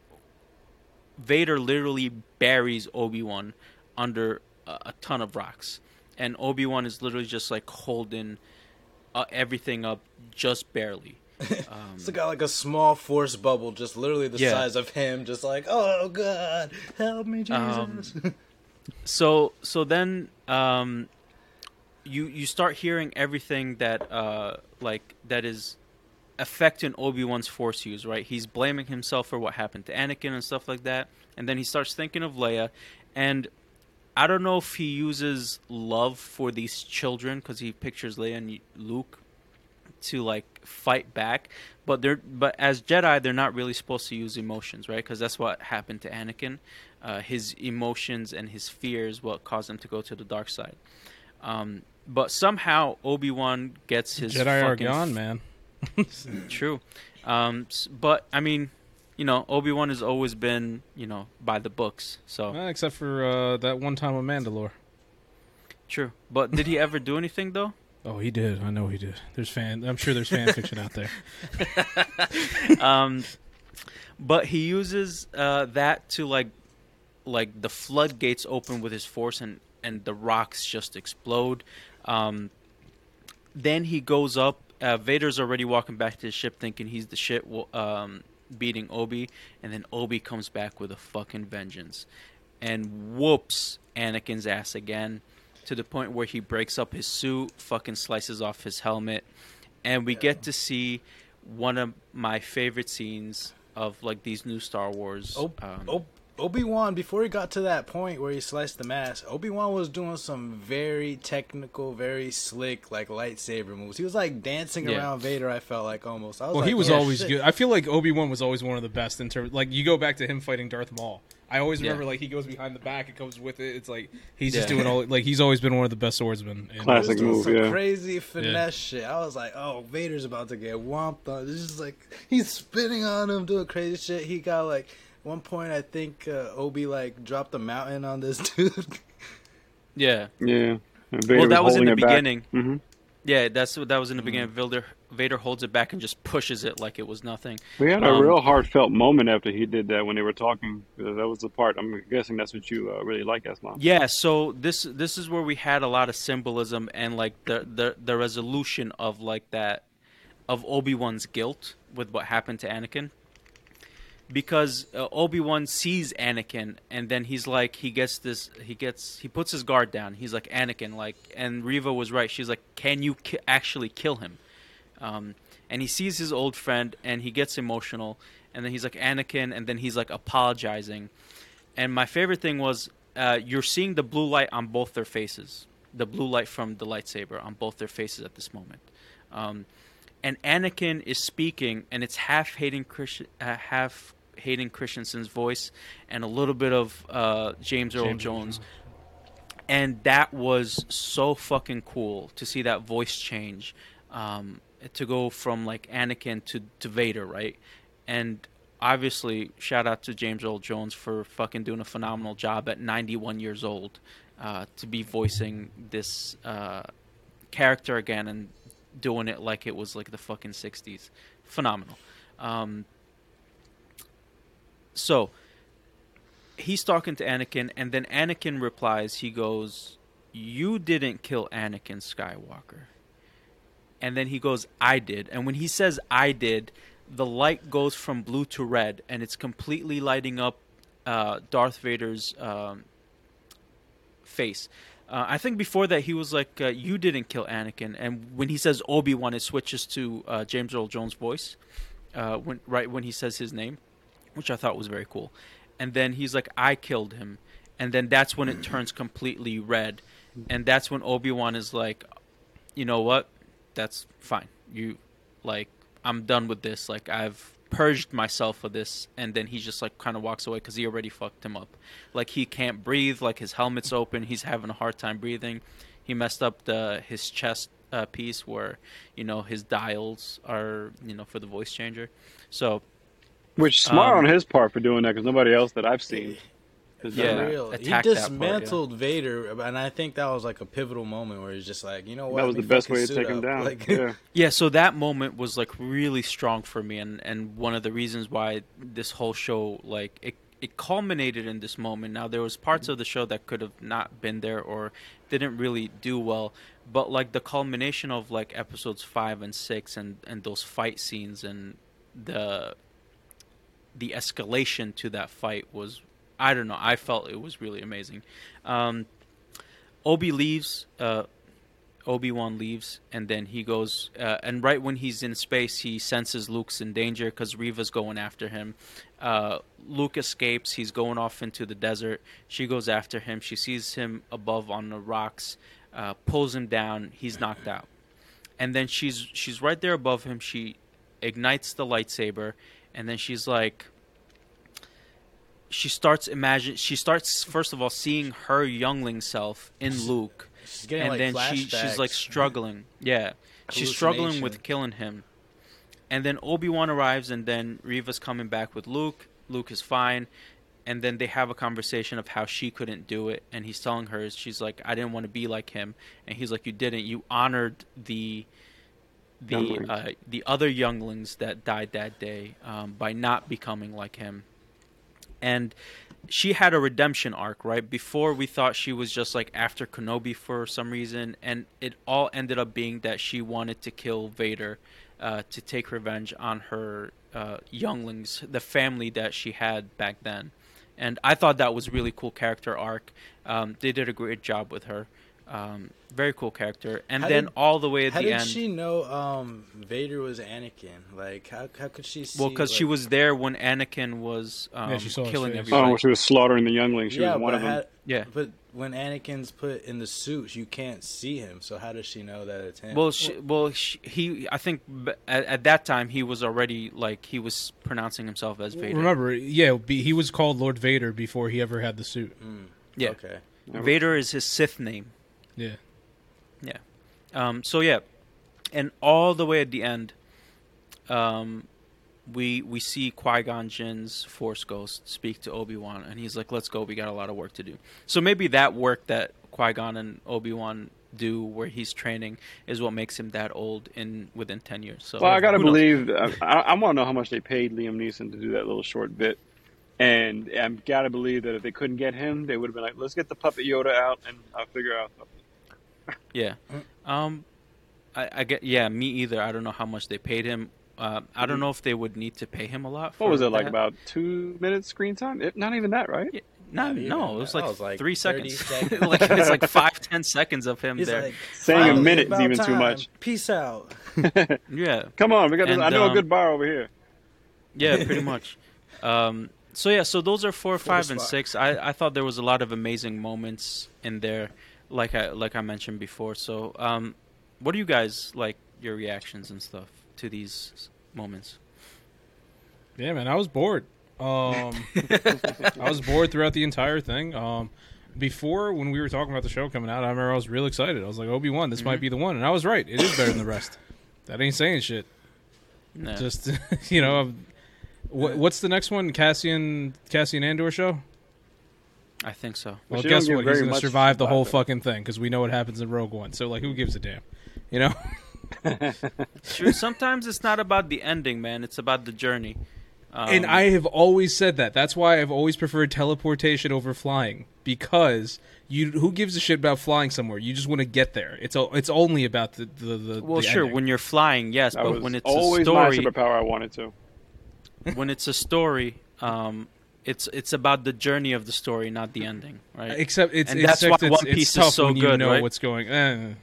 Vader literally buries Obi Wan under a, a ton of rocks, and Obi Wan is literally just like holding uh, everything up just barely. Um, It's got like a small force bubble, just literally the Yeah. size of him, just like, oh god, help me, Jesus. Um, so so then um, you you start hearing everything that uh, like that is affecting Obi Wan's force use. Right, he's blaming himself for what happened to Anakin and stuff like that, and then he starts thinking of Leia, and I don't know if he uses love for these children because he pictures Leia and Luke to like fight back, but they're but as Jedi they're not really supposed to use emotions, right? Because that's what happened to Anakin. Uh, his emotions and his fears what caused him to go to the dark side. Um, but somehow Obi Wan gets his Jedi are gone, man. True, um, but I mean, you know, Obi Wan has always been you know by the books, so Well, except for uh, that one time with Mandalore. true. But did he ever do anything though? Oh, he did. I know he did. There's fan. I'm sure there's fan fiction out there. um, but he uses uh, that to like like the floodgates open with his force and and the rocks just explode um, then he goes up uh, Vader's already walking back to his ship, thinking he's the shit, um, beating Obi, and then Obi comes back with a fucking vengeance, and whoops Anakin's ass again, to the point where he breaks up his suit, fucking slices off his helmet, and we yeah. get to see one of my favorite scenes of like these new Star Wars. Oh, um, oh Obi Wan, before he got to that point where he sliced the mask, Obi Wan was doing some very technical, very slick, like lightsaber moves. He was like dancing yeah. around Vader. I felt like almost. well, like, he was yeah, always shit. good. I feel like Obi Wan was always one of the best in terms. Like you go back to him fighting Darth Maul. I always remember yeah. like he goes behind the back, it comes with it. It's like he's just doing all like he's always been one of the best swordsmen. Classic move, yeah. Crazy finesse shit. I was like, oh, Vader's about to get whomped on. It's just like he's spinning on him, doing crazy shit. He got like one point I think uh, Obi like dropped a mountain on this dude. yeah. Yeah. Vader well, that was, was in the beginning. Mm-hmm. Yeah, that's that was in the mm-hmm. beginning. Vader Vader holds it back and just pushes it like it was nothing. We had a um, real heartfelt moment after he did that when they were talking. That was the part. I'm guessing that's what you uh, really like, Aslam. Yeah. So this this is where we had a lot of symbolism and like the the the resolution of like that of Obi Wan's guilt with what happened to Anakin because uh, Obi-Wan sees Anakin and then he's like he gets this he gets he puts his guard down. He's like Anakin like and Reva was right. She's like can you ki- actually kill him? Um, and he sees his old friend and he gets emotional and then he's like Anakin and then he's like apologizing. And my favorite thing was uh, you're seeing the blue light on both their faces. The blue light from the lightsaber on both their faces at this moment. Um, and Anakin is speaking, and it's half Hayden Christian, uh, half Hayden Christensen's voice, and a little bit of uh, James Earl James Jones. And that was so fucking cool to see that voice change, um, to go from like Anakin to, to Vader, right? And obviously, shout out to James Earl Jones for fucking doing a phenomenal job at 91 years old uh, to be voicing this uh, character again and doing it like it was like the fucking 60s. Phenomenal. Um, so he's talking to Anakin, and then Anakin replies, he goes, You didn't kill Anakin Skywalker. And then he goes, I did. And when he says I did, the light goes from blue to red, and it's completely lighting up uh, Darth Vader's um, face. Uh, I think before that he was like, uh, "You didn't kill Anakin," and when he says Obi Wan, it switches to uh, James Earl Jones' voice. Uh, when right when he says his name, which I thought was very cool. And then he's like, "I killed him," and then that's when it turns completely red, and that's when Obi Wan is like, "You know what? That's fine. You like, I'm done with this. Like, I've." purged myself of this and then he just like kind of walks away because he already fucked him up like he can't breathe like his helmet's open he's having a hard time breathing he messed up the his chest uh, piece where you know his dials are you know for the voice changer so which smart um, on his part for doing that because nobody else that i've seen yeah, real. he dismantled part, yeah. Vader, and I think that was like a pivotal moment where he's just like, you know what? That was the best way to take him down. Like, yeah. yeah, so that moment was like really strong for me, and and one of the reasons why this whole show like it it culminated in this moment. Now there was parts of the show that could have not been there or didn't really do well, but like the culmination of like episodes five and six and and those fight scenes and the the escalation to that fight was I don't know. I felt it was really amazing. Um, Obi leaves. Uh, Obi Wan leaves, and then he goes. Uh, and right when he's in space, he senses Luke's in danger because Reva's going after him. Uh, Luke escapes. He's going off into the desert. She goes after him. She sees him above on the rocks, uh, pulls him down. He's knocked out. And then she's she's right there above him. She ignites the lightsaber, and then she's like, she starts imagine she starts first of all seeing her youngling self in Luke, and like then flashbacks. she she's like struggling. Yeah, she's struggling with killing him, and then Obi Wan arrives, and then Reva's coming back with Luke. Luke is fine, and then they have a conversation of how she couldn't do it, and he's telling her she's like, I didn't want to be like him, and he's like, you didn't. You honored the the uh, the other younglings that died that day um, by not becoming like him and she had a redemption arc, right? Before we thought she was just like after Kenobi for some reason, and it all ended up being that she wanted to kill Vader uh, to take revenge on her uh, younglings, the family that she had back then. And I thought that was really cool character arc. Um, they did a great job with her. Um, very cool character. And How then did- all the way at the end. How did she know um, Vader was Anakin? Like, how how could she see? Well, because she was there when Anakin was um, Yeah, she saw killing face. Oh, when she was slaughtering the younglings. She yeah, was one but of them. how- Yeah. But when Anakin's put in the suit, you can't see him. So how does she know that it's him? Well, she, well, she, he. I think at, at that time he was already like he was pronouncing himself as Vader. Remember, yeah, be, he was called Lord Vader before he ever had the suit. Mm, Yeah. Okay. Vader is his Sith name. Yeah. Yeah. Um, so yeah, and all the way at the end, um, we we see Qui Gon Jinn's Force Ghost speak to Obi Wan, and he's like, "Let's go. We got a lot of work to do." So maybe that work that Qui Gon and Obi Wan do, where he's training, is what makes him that old in within ten years. So Well, I gotta believe. uh, I, I want to know how much they paid Liam Neeson to do that little short bit, and I gotta believe that if they couldn't get him, they would have been like, "Let's get the puppet Yoda out, and I'll figure out." Yeah. Um, I, I get. Yeah, me either. I don't know how much they paid him. Uh, I don't know if they would need to pay him a lot. For What was it like? that. About two minutes screen time? It, not even that, right? Yeah, no, Not no, it was like, was like three seconds. seconds. like it's like five, ten seconds of him He's there. like, Saying a "Finally, minute's about even too much. Peace out. yeah, Come on, we got. This, I know um, a good bar over here. yeah, pretty much. Um, so yeah, so those are four, five, and six. I, I thought there was a lot of amazing moments in there, like I like I mentioned before. So, um, what do you guys like your reactions and stuff to these moments? Yeah, man, I was bored. Um, I was bored throughout the entire thing. Um, before when we were talking about the show coming out, I remember I was real excited. I was like, Obi Wan, this might Mhm. be the one, and I was right. It is better than the rest. That ain't saying shit. No. Just you know, um, what, what's the next one? Cassian Cassian Andor show. I think so. Well, she guess what? He's gonna survive the whole it. fucking thing because we know what happens in Rogue One. So like, who gives a damn? You know? Sure, sometimes it's not about the ending, man. It's about the journey. Um, and I have always said that. That's why I've always preferred teleportation over flying because you who gives a shit about flying somewhere? You just want to get there. It's o- it's only about the the, the well, the sure, ending. when you're flying, yes, That but was when it's a always my story, superpower. I wanted to. when it's a story, um, it's it's about the journey of the story, not the ending, right? except it's and it's, that's why except it's, One Piece it's is tough so when you know right? what's going. Eh.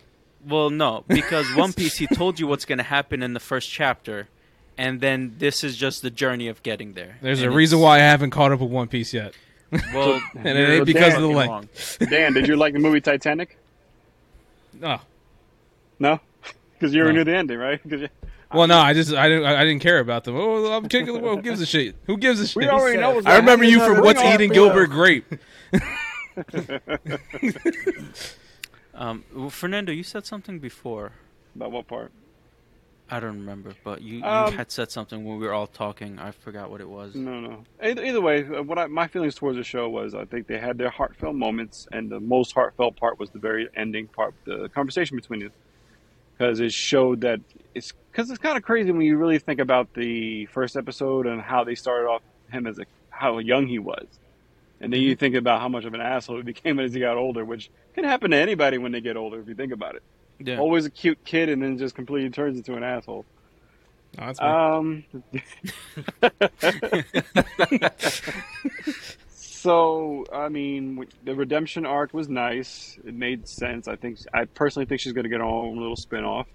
Well, no, because One Piece he told you what's going to happen in the first chapter, and then this is just the journey of getting there. There's And a reason why I haven't caught up with One Piece yet. Well, And it ain't because of the length. Dan, did you like the movie Titanic? Oh. No, because you already No. knew the ending, right? 'Cause you- Well, no, I just I didn't I didn't care about them. Oh, I'm kicking. Who gives a shit? Who gives a shit? we already know. what's I remember you from What's Eating Gilbert Grape. Um, well, Fernando, you said something before. About what part? I don't remember, but you, you Um, had said something when we were all talking. I forgot what it was. No, no. Either, either way, uh, what I, my feelings towards the show was I think they had their heartfelt moments, and the most heartfelt part was the very ending part, the conversation between them, because it showed that it's because it's kind of crazy when you really think about the first episode and how they started off him as a how young he was, and then you think about how much of an asshole he became as he got older, which can happen to anybody when they get older if you think about it. Yeah. Always a cute kid, and then just completely turns into an asshole. Me. Um. so I mean, the redemption arc was nice. It made sense. I think. I personally think she's going to get her own little spin-off.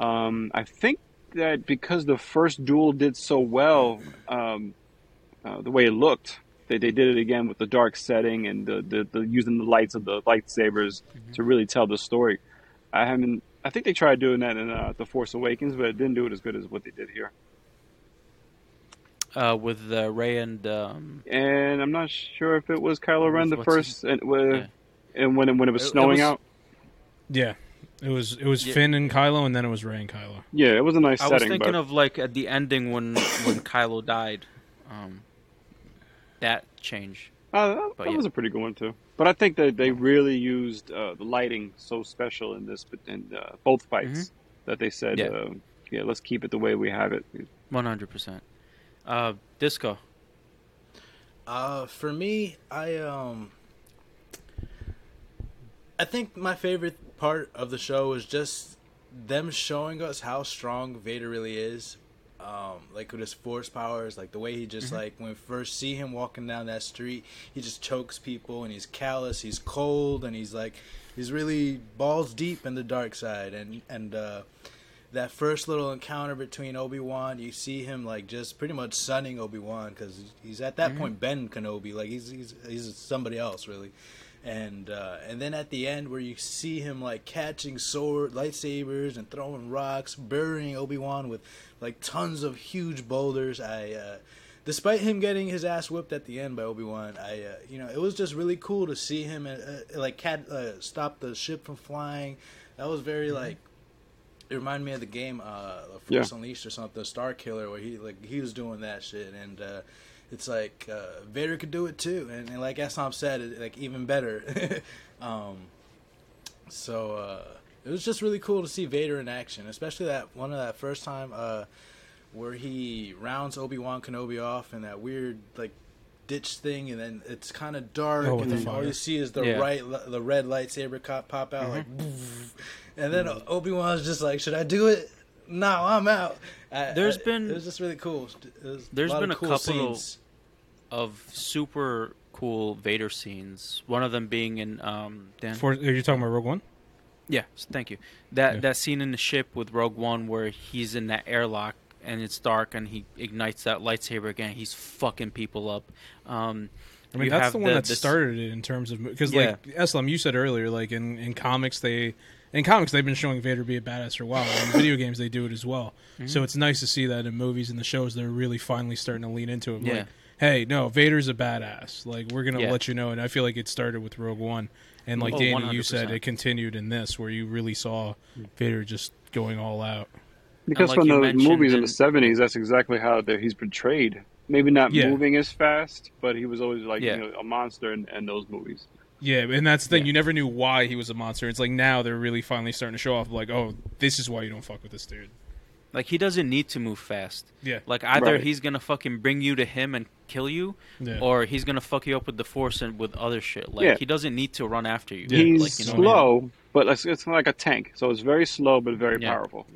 Um, I think that because the first duel did so well, um, uh, the way it looked, they, they did it again with the dark setting and the, the, the using the lights of the lightsabers to really tell the story. I haven't. I think they tried doing that in uh, the Force Awakens, but it didn't do it as good as what they did here. Uh, with uh, Rey and um, And I'm not sure if it was Kylo Ren the What's first, and, uh, Yeah. and when it, when it was It- it snowing was- out. yeah, it was it was Yeah. Finn and Kylo, and then it was Rey and Kylo. Yeah, it was a nice I was thinking but of like at the ending when when Kylo died. Um, that change. uh, that, but that yeah. was a pretty good one too. But I think that they really used uh, the lighting so special in this, but in uh, both fights, that they said, Mm-hmm. Yeah. uh, yeah, let's keep it the way we have it. One hundred percent. Uh, Disco. Uh, for me, I um, I think my favorite part of the show is just them showing us how strong Vader really is. Um, like with his force powers, like the way he just like when we first see him walking down that street, he just chokes people and he's callous, he's cold, and he's like he's really balls deep in the dark side. And and uh, that first little encounter between Obi Wan, you see him like just pretty much sunning Obi Wan because he's at that point Ben Kenobi, like he's he's he's somebody else really and uh, and then at the end where you see him like catching sword lightsabers and throwing rocks, burying Obi Wan with like tons of huge boulders. I, uh, despite him getting his ass whipped at the end by Obi Wan, I uh, you know it was just really cool to see him uh, uh, like cat uh, stop the ship from flying. That was very like. It reminded me of the game uh, Force Yeah. Unleashed or something, Starkiller, where he like he was doing that shit, and uh, it's like uh, Vader could do it too, and, and like Aslam said, it, like even better. um, so uh, it was just really cool to see Vader in action, especially that one of that first time uh, where he rounds Obi Wan Kenobi off in that weird like ditch thing, and then it's kind of dark, Oh, with and the then all you see is the Yeah. right the red lightsaber cop pop out like, and then Obi Wan's just like, should I do it? No, I'm out. I- There's I- been- it was just really cool. It was There's lot been a cool couple- scenes. Of super cool Vader scenes. One of them being in um. Dan? For, are you talking about Rogue One? Yeah, thank you. That Yeah. that scene in the ship with Rogue One where he's in that airlock and it's dark and he ignites that lightsaber again. He's fucking people up. Um, I mean, that's the one that this- started it in terms of because, Yeah. like Aslam, you said earlier, like in, in comics they in comics they've been showing Vader be a badass for a while. In video games they do it as well. Mm-hmm. So it's nice to see that in movies and the shows they're really finally starting to lean into it. Yeah. Like, hey, no, Vader's a badass. Like we're gonna Yeah. let you know. And I feel like it started with Rogue One, and like Oh, Danny, you said it continued in this where you really saw Vader just going all out. Because like from you the movies in in- the seventies, that's exactly how the, he's portrayed. Maybe not Yeah. moving as fast, but he was always like Yeah. you know a monster in, in those movies. Yeah, and that's the thing. Yeah. You never knew why he was a monster. It's like now they're really finally starting to show off, like, oh, this is why you don't fuck with this dude. like he doesn't need to move fast. Yeah. Like either Right. he's gonna fucking bring you to him and kill you, Yeah. or he's gonna fuck you up with the force and with other shit. Like Yeah. he doesn't need to run after you. Yeah. he's like, you know what I mean? slow, but it's, it's like a tank, so it's very slow but very Yeah. powerful.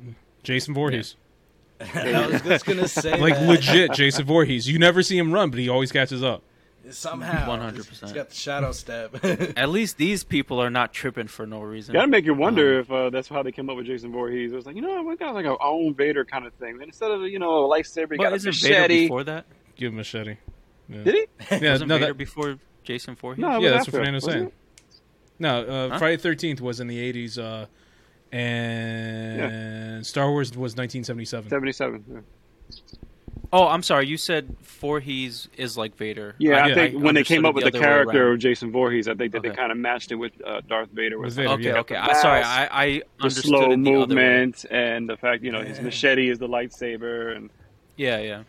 Jason Voorhees. I was just gonna say like that. legit Jason Voorhees. You never see him run, but he always catches up. Somehow 100%. He's got the shadow step. At least these people are not tripping for no reason. Gotta make you wonder Um, if uh, that's how they came up with Jason Voorhees. It was like, you know, we got like our own Vader kind of thing. And instead of you know a lightsaber, you But got a isn't Vader machete. before that? Give him a machete. Yeah. Did he? Yeah, Wasn't no, Vader that, before Jason Voorhees? No, yeah, was that's after, what Fernando's wasn't saying. it? No, uh, Huh? Friday Thirteenth was in the eighties, uh, and Star Wars was nineteen seventy seven. Seventy-seven. Yeah, Oh, I'm sorry. You said Voorhees is like Vader. yeah I yeah, think I when they came up with the, the character of Jason Voorhees, I think that they kind of matched it with uh, Darth Vader. With With Vader, Okay, yeah. okay. I'm sorry, I, I the understood slow it the other way. movement and the fact, you know, his machete is the lightsaber and Yeah, yeah.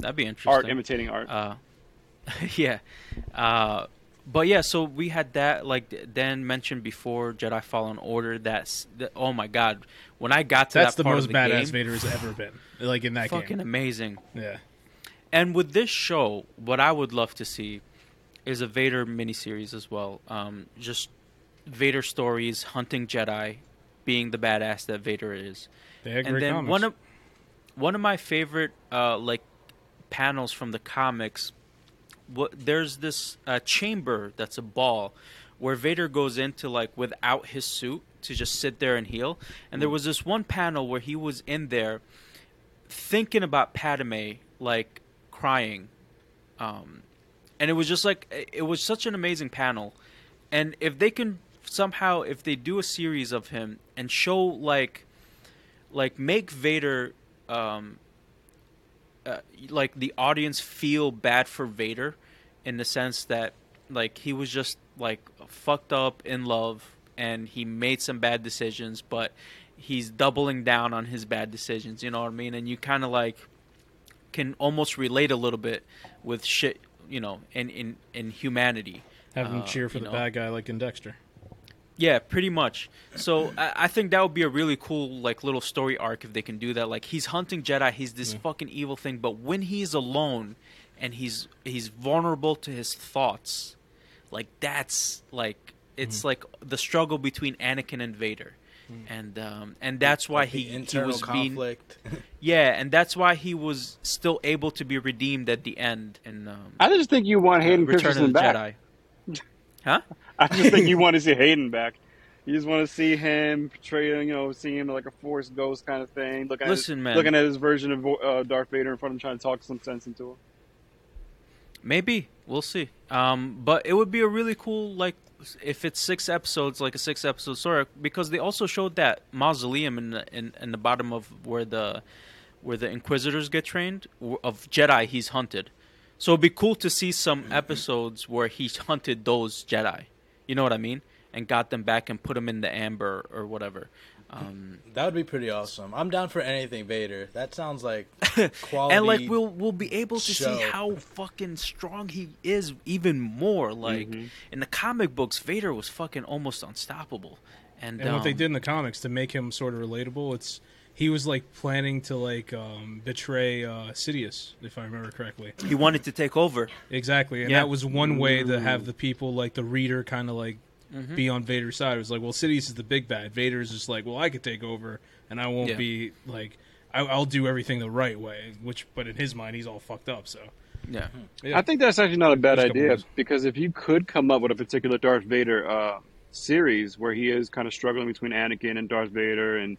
That'd be interesting. art imitating art. Uh, yeah. Uh, but yeah, so we had that, like Dan mentioned before, Jedi Fallen Order. That's, that, oh my god. When I got to That's that the most the badass game, Vader has ever been. Like in that fucking game. amazing. Yeah. And with this show, what I would love to see is a Vader miniseries as well. Um, just Vader stories, hunting Jedi, being the badass that Vader is. They had and great then one of one of my favorite uh, like panels from the comics. What there's this uh, chamber that's a ball where Vader goes into like without his suit to just sit there and heal. And there was this one panel where he was in there thinking about Padme, like crying, um, and it was just like it was such an amazing panel. And if they can somehow, if they do a series of him and show like, like make Vader, um, uh, like the audience feel bad for Vader, in the sense that like he was just like fucked up in love and he made some bad decisions, but he's doubling down on his bad decisions. You know what I mean? And you kind of like can almost relate a little bit with shit, you know, in in in humanity. Have them uh, cheer for the know. bad guy like in Dexter. Yeah, pretty much. So I, I think that would be a really cool like little story arc if they can do that. Like he's hunting Jedi, he's this Yeah. fucking evil thing, but when he's alone and he's he's vulnerable to his thoughts. Like that's like it's like the struggle between Anakin and Vader. And um, and that's why Like the he, he internal was being yeah, and that's why he was still able to be redeemed at the end And um, I just think you want Hayden Return Christensen of the back. Jedi. Huh? I just think you want to see Hayden back. You just want to see him portraying, you know, see him like a Force ghost kind of thing. Looking Listen, at, man. looking at his version of uh, Darth Vader in front of him, trying to talk some sense into him. Maybe we'll see. Um, but it would be a really cool like if it's six episodes, like a six episode story, because they also showed that mausoleum in the, in in the bottom of where the where the Inquisitors get trained of Jedi. He's hunted, so it'd be cool to see some episodes where he's hunted those Jedi. You know what I mean? And got them back and put them in the amber or whatever. Um, that would be pretty awesome. I'm down for anything Vader. That sounds like quality. and like we'll we'll be able to see how fucking strong he is even more. Like Mm-hmm. in the comic books, Vader was fucking almost unstoppable. And, And what they um, did in the comics to make him sort of relatable, it's he was like planning to like um, betray uh, Sidious, if I remember correctly. he wanted to take over. Exactly, and Yeah. that was one way to have the people like the reader kind of like Mm-hmm. be on Vader's side. It was like, well, Sidious is the big bad. Vader's just like, well, I could take over, and I won't Yeah. be like, I, I'll do everything the right way. Which, but in his mind, he's all fucked up. So Yeah, Yeah. I think that's actually not a bad There's idea because if you could come up with a particular Darth Vader uh, series where he is kind of struggling between Anakin and Darth Vader and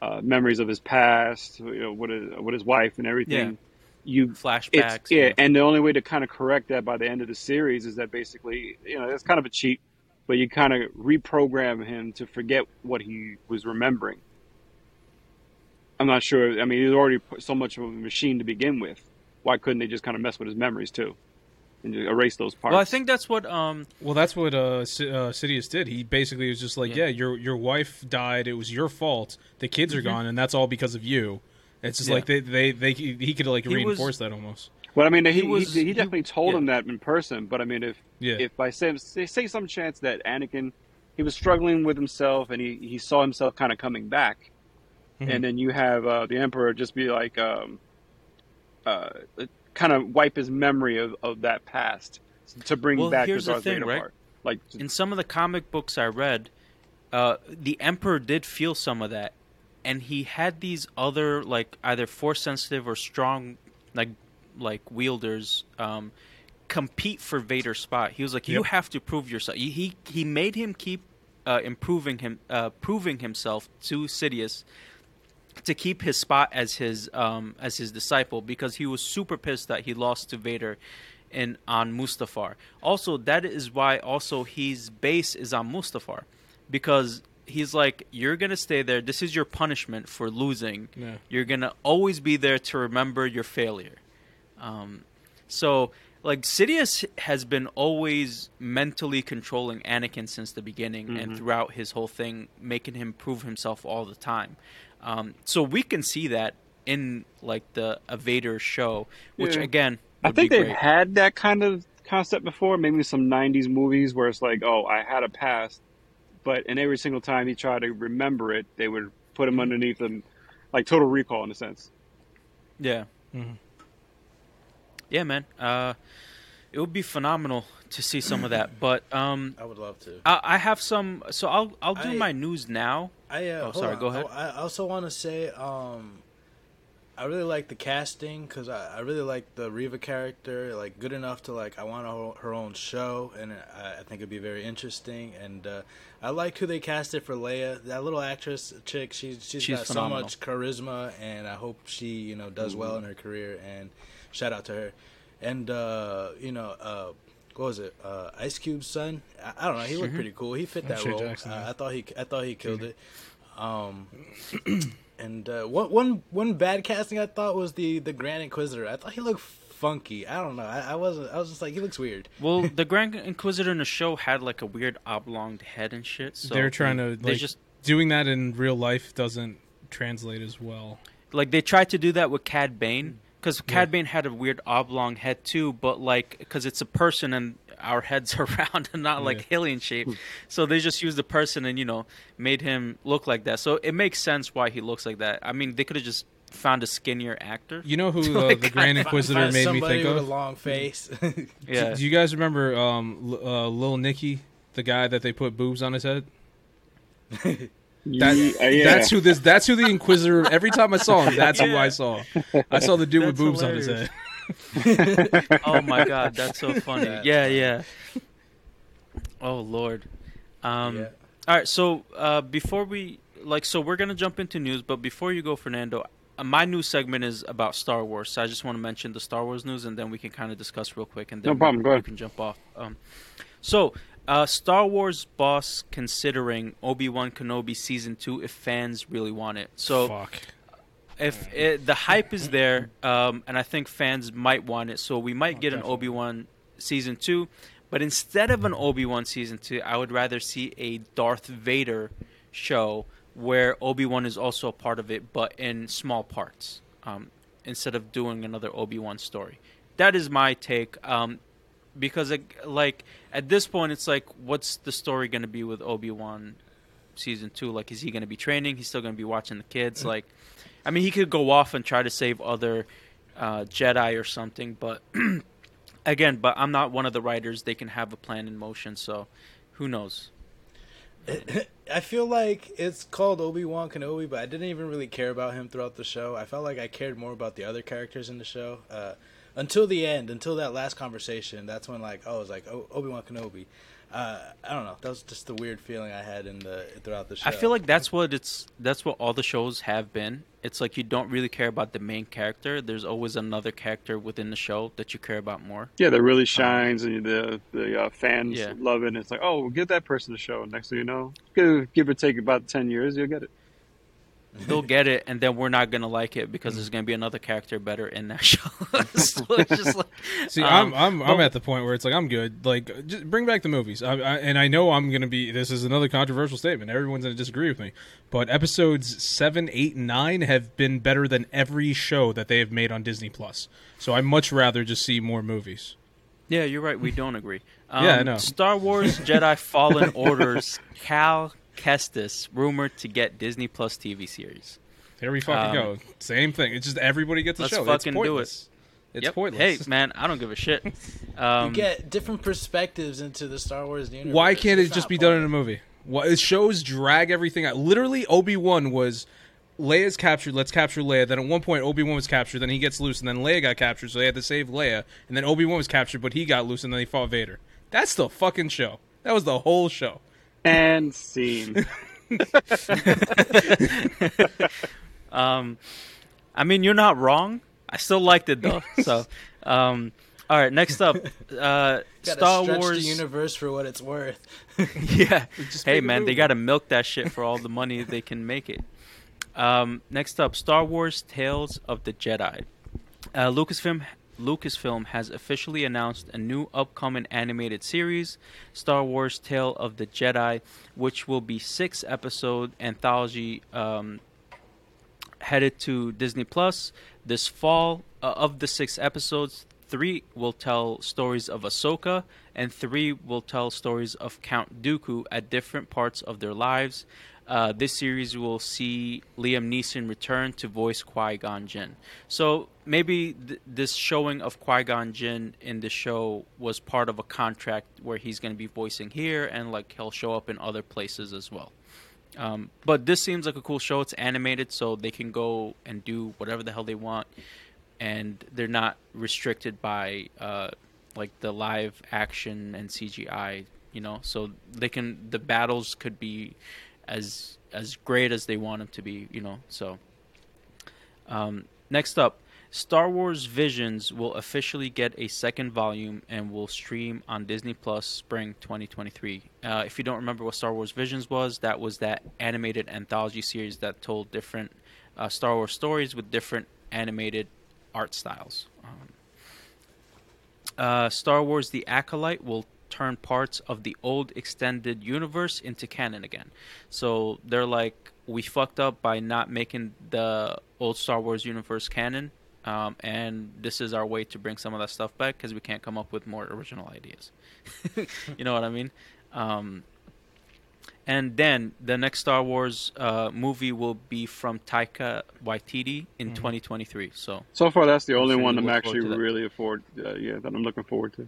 uh, memories of his past, you know, with his, with his wife and everything, Yeah. you flashbacks. yeah, and- and the only way to kind of correct that by the end of the series is that basically, you know, it's kind of a cheat, but you kind of reprogram him to forget what he was remembering. I'm not sure. I mean, he's already so much of a machine to begin with. Why couldn't they just kind of mess with his memories too, and just erase those parts? well, I think that's what um Well, that's what uh, Si- uh, Sidious did. He basically was just like, Yeah. yeah. your your wife died. It was your fault. The kids are gone, and that's all because of you. It's just Mm-hmm. Yeah. like they, they, they he could like He was- reinforce that almost. Well, I mean, he He he, was- he, he- definitely told yeah. him that in person. But I mean, if Yeah. if by say, say say some chance that Anakin he was struggling with himself and he, he saw himself kind of coming back, Mhm. and then you have uh, the Emperor just be like, um, uh, kind of wipe his memory of, of that past to bring Well, back here's the Darth thing, Vader right? part. Like, in some of the comic books I read, uh, the Emperor did feel some of that, and he had these other like either force sensitive or strong like like wielders um, compete for Vader's spot. He was like, "You Yep. have to prove yourself." He he, he made him keep uh, improving him, uh, proving himself to Sidious to keep his spot as his um, as his disciple because he was super pissed that he lost to Vader in on Mustafar. Also, that is why also his base is on Mustafar because he's like you're going to stay there. This is your punishment for losing. Yeah. You're going to always be there to remember your failure. Um, so like Sidious has been always mentally controlling Anakin since the beginning and throughout his whole thing, making him prove himself all the time. Um, so we can see that in like the a Vader show, which Yeah. again I think be they've great. had that kind of concept before. Maybe some '90s movies where it's like, oh, I had a past, but and every single time he tried to remember it, they would put Mm-hmm. him underneath them, like Total Recall in a sense. Yeah. Mhm. Yeah, man. Uh, it would be phenomenal to see some of that, but um, I would love to. I, I have some. So I'll I'll do I- my news now. I uh, Oh, sorry, on. go ahead. I, I also want to say um, I really like the casting because I, I really like the Reva character. Like good enough to like I want her, her own show, and I, I think it'd be very interesting. And uh, I like who they casted for Leia. That little actress chick, she's she's, She's got phenomenal. so much charisma, and I hope she you know does well in her career. And shout out to her. And uh, you know. What was it? Uh, Ice Cube's son. I, I don't know. He looked pretty cool. He fit that O'Shea role. Jackson, Uh. I thought he. I thought he killed it. Um, and uh, one one one bad casting I thought was the the Grand Inquisitor. I thought he looked funky. I don't know. I, I wasn't. I was just like he looks weird. Well, the Grand Inquisitor in the show had like a weird oblong head and shit. So They're trying they, to They like just doing that in real life doesn't translate as well. like they tried to do that with Cad Bane because Cad Bane had a weird oblong head too, but like because it's a person and our heads are round and not like alien shape, so they just used the person and you know made him look like that. So it makes sense why he looks like that. I mean, they could have just found a skinnier actor. You know who uh, Like, the Grand Inquisitor Find made me somebody think with of? a long face. Yeah. Do you guys remember um, L- uh, Lil Nicky, the guy that they put boobs on his head? That, yeah, uh, yeah. That's who this. That's who the Inquisitor. Every time I saw him, that's who I saw. I saw the dude with That's boobs on his head. oh my god, that's so funny. That's yeah, funny. yeah. Oh lord. Um yeah. all right, so uh before we like so we're going to jump into news, but before you go Fernando, uh, my news segment is about Star Wars. So I just want to mention the Star Wars news and then we can kind of discuss real quick and then No problem, we, go ahead. we can jump off. Um so uh, Star Wars boss considering Obi Wan Kenobi season two if fans really want it. So Fuck. if it, the hype is there, um, and I think fans might want it, so we might get an. Obi Wan season two. But instead of an Obi Wan season two, I would rather see a Darth Vader show where Obi Wan is also a part of it, but in small parts. Um, instead of doing another Obi Wan story, that is my take. Um, because like at this point, it's like, what's the story going to be with Obi Wan season two? Like, is he going to be training? He's still going to be watching the kids. Like, I mean, he could go off and try to save other uh, Jedi or something, but again, but I'm not one of the writers. They can have a plan in motion, so who knows? I feel like it's called Obi Wan Kenobi, but I didn't even really care about him throughout the show. I felt like I cared more about the other characters in the show uh, until the end, until that last conversation. That's when like oh, I was like oh, Obi Wan Kenobi. Uh, I don't know. That was just the weird feeling I had in the throughout the show. I feel like that's what it's that's what all the shows have been. It's like you don't really care about the main character. There's always another character within the show that you care about more. Yeah, that really shines, and the the uh, fans Yeah. love it. And it's like, oh, we'll give that person a show. Next thing you know, give, give or take about ten years, you'll get it. They'll get it, and then we're not gonna like it because there's gonna be another character better in that show. so just like, See, um, I'm I'm I'm at the point where it's like I'm good. Like, just bring back the movies. I, I, and I know I'm gonna be. This is another controversial statement. Everyone's gonna disagree with me, but episodes seven, eight, and nine have been better than every show that they have made on Disney Plus. So I much rather just see more movies. Yeah, you're right. We don't agree. Um, Yeah, I know. Star Wars Jedi Fallen Orders Cal Kestis rumored to get Disney Plus TV series. There we fucking Um, go. Same thing. It's just everybody gets a let's show. fucking it's do it. pointless. It's Yep. pointless. Hey, man, I don't give a shit. Um, you get different perspectives into the Star Wars universe. Why can't it just not be done in a movie? What shows drag everything out? Literally, Obi Wan was Leia's captured. Let's capture Leia. Then at one point, Obi Wan was captured. Then he gets loose, and then Leia got captured. So they had to save Leia. And then Obi Wan was captured, but he got loose, and then he fought Vader. That's the fucking show. That was the whole show. And scene. Um, I mean, you're not wrong. I still liked it though. so, um, all right. Next up, uh, Gotta Star Wars. the universe for what it's worth. yeah. Just Hey man, they gotta milk that shit for all the money they can make it. Um, next up, Star Wars: Tales of the Jedi. Uh, Lucasfilm Lucasfilm has officially announced a new upcoming animated series, Star Wars: Tale of the Jedi, which will be six episode anthology um, headed to Disney Plus this fall. Uh, of the six episodes, three will tell stories of Ahsoka, and three will tell stories of Count Dooku at different parts of their lives. Uh, this series will see Liam Neeson return to voice Qui Gon Jinn. So maybe th- this showing of Qui Gon Jinn in the show was part of a contract where he's going to be voicing here, and like he'll show up in other places as well. Um, but this seems like a cool show. It's animated, so they can go and do whatever the hell they want, and they're not restricted by uh, like the live action and CGI. You know, so they can the battles could be as as great as they want them to be. You know, so um, next up. Star Wars Visions will officially get a second volume and will stream on Disney Plus spring 2023. Uh, if you don't remember what Star Wars Visions was, that was that animated anthology series that told different uh, Star Wars stories with different animated art styles. Um, uh, Star Wars The Acolyte will turn parts of the old extended universe into canon again. So they're like, we fucked up by not making the old Star Wars universe canon. Um, and this is our way to bring some of that stuff back because we can't come up with more original ideas. you know what I mean? Um, And then the next Star Wars uh, movie will be from Taika Waititi in Mhm. 2023. So So far, that's the I'm only one I'm actually forward to that. really afford. Uh, yeah, that I'm looking forward to.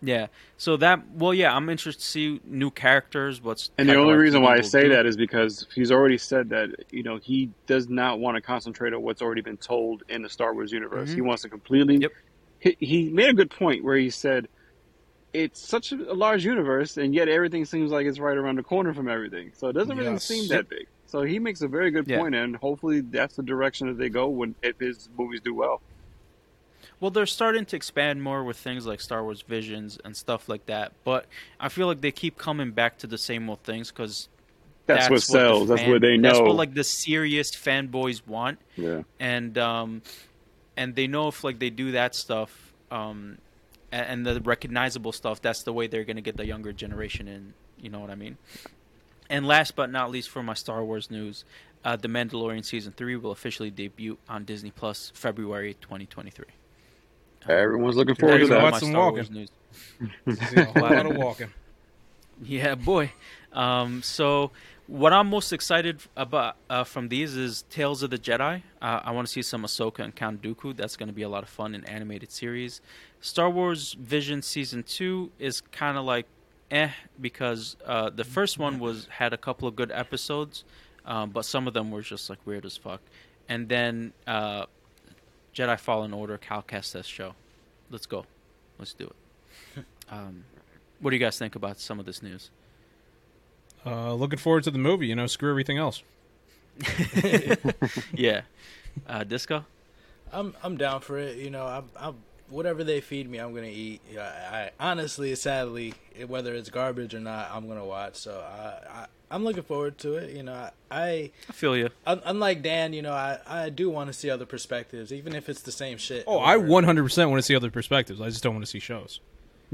Yeah, so that well, yeah, I'm interested to see new characters. What's And the only reason why I say do. that is because he's already said that you know he does not want to concentrate on what's already been told in the Star Wars universe. Mhm. He wants to completely. Yep. He, he made a good point where he said it's such a large universe, and yet everything seems like it's right around the corner from everything. So it doesn't really seem that big. So he makes a very good Yeah. point, and hopefully that's the direction that they go when if his movies do well. Well, they're starting to expand more with things like Star Wars Visions and stuff like that. But I feel like they keep coming back to the same old things because That's, what the sells. That's fan- what they know. That's what like the serious fanboys want, yeah. and um, and they know if like they do that stuff, um, a- and the recognizable stuff, that's the way they're gonna get the younger generation in. You know what I mean? And last but not least, for my Star Wars news, uh, The Mandalorian season three will officially debut on Disney Plus February 2023. Everyone's looking forward There's to all that. my Watson walking. Wars news. A lot of walking. Yeah, boy. Um, so what I'm most excited about uh, from these is Tales of the Jedi. Uh, I want to see some Ahsoka and Count Dooku. That's going to be a lot of fun in animated series. Star Wars Vision season two is kind of like eh because uh, the first one was had a couple of good episodes, um, but some of them were just like weird as fuck. And then uh, Jedi Fallen Order Cal Kestis show. Let's go. Let's do it. Um, what do you guys think about some of this news? Uh, looking forward to the movie. You know, screw everything else. yeah. Uh, Disco? I'm I'm down for it. You know, I'm, I'm whatever they feed me, I'm gonna eat. Yeah, I, honestly, sadly, whether it's garbage or not, I'm gonna watch. So I, I I'm looking forward to it. You know, I, I I feel you. un- unlike Dan, you know, I I do want to see other perspectives, even if it's the same shit. Oh, I 100% want to see other perspectives. I just don't want to see shows.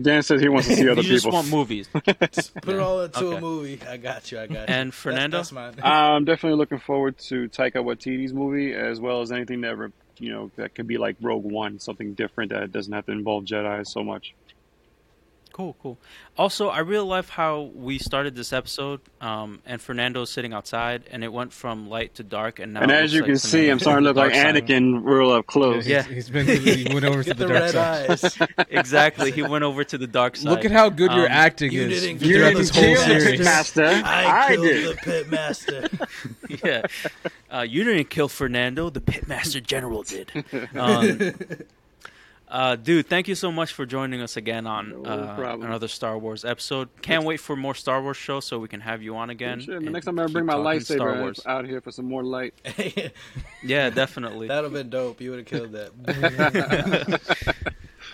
Dan says he wants to see other you just people. want movies. Just put it all into Okay. a movie. I got you. I got you. And Fernando? that's, mine. I'm definitely looking forward to Taika Waititi's movie, as well as anything that ever, you know that could be like Rogue One, something different that doesn't have to involve Jedi so much. Cool, cool. Also, I really love how we started this episode, um, and Fernando's sitting outside, and it went from light to dark, and now. and it as you like can see, I'm starting to look like the side. Anakin real up close. Yeah. He's been. He went over to the, the, dark red side. eyes. Exactly, he went over to the dark side. Look at how good your Um, acting you is didn't You throughout kill this didn't whole kill series. Master. I, killed did. the pit master. yeah. Uh, you didn't kill Fernando. The Pitmaster General did. Um, uh, dude, thank you so much for joining us again on No uh, another Star Wars episode. Can't wait for more Star Wars shows so we can have you on again. Shit, the next time I bring my talking Star lightsaber Wars. out here for some more light. Yeah, definitely. That'd have been dope. You would have killed that.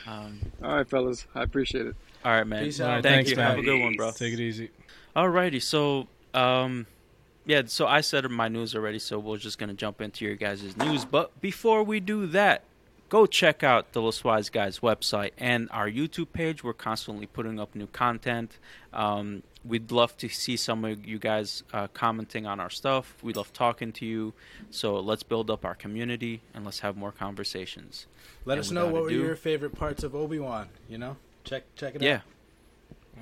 um, All right, fellas, I appreciate it. all right, man. Peace out. Thank thanks, you. man. Have a good one, bro. Take it easy. Alrighty, so um, yeah, so I said my news already, so we're just gonna jump into your guys' news. But before we do that, go check out the Los Wise Guys website and our YouTube page. We're constantly putting up new content. Um, we'd love to see some of you guys uh, commenting on our stuff. We love talking to you. So let's build up our community and let's have more conversations. Let And us know what were ado- your favorite parts of Obi Wan. You know, check check it out. Yeah,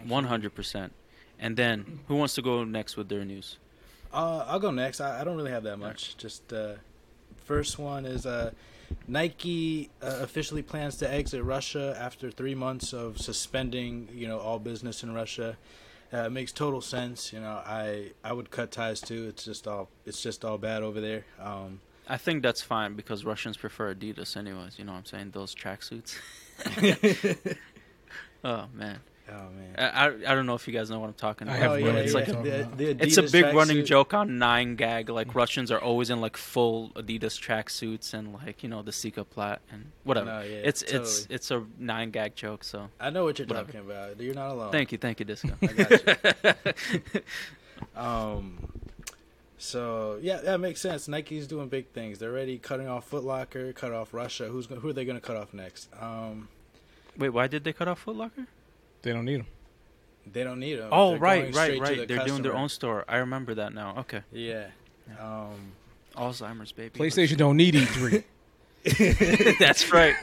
one hundred percent. And then, who wants to go next with their news? Uh, I'll go next. I, I don't really have that much. Just uh, first one is uh, Nike uh, officially plans to exit Russia after three months of suspending, you know, all business in Russia. Uh, it makes total sense. You know, I I would cut ties too. It's just all it's just all bad over there. Um, I think that's fine because Russians prefer Adidas, anyways. You know what I'm saying? Those tracksuits. oh man, oh man. I, I I don't know if you guys know what I'm talking I about. have oh but yeah, it's idea like yeah. you're The, the it's a big running tracksuit. joke on Nine Gag. Like Russians are always in like full Adidas tracksuits and like you know the Sika plat and whatever. No, yeah, it's it's totally. it's a Nine Gag joke. So I know what you're whatever. talking about. You're not alone. thank you, thank you, Disco. I got Um, so yeah, that makes sense. Nike's doing big things. They're already cutting off Foot Locker, cut off Russia. Who's go- who are they going to cut off next? Um, Wait, why did they cut off Foot Locker? They don't need them. they don't need them. Oh They're right, right, right. the They're doing their own store. I remember that now. Okay, Yeah. Um, Alzheimer's baby. PlayStation don't need E E3. That's right.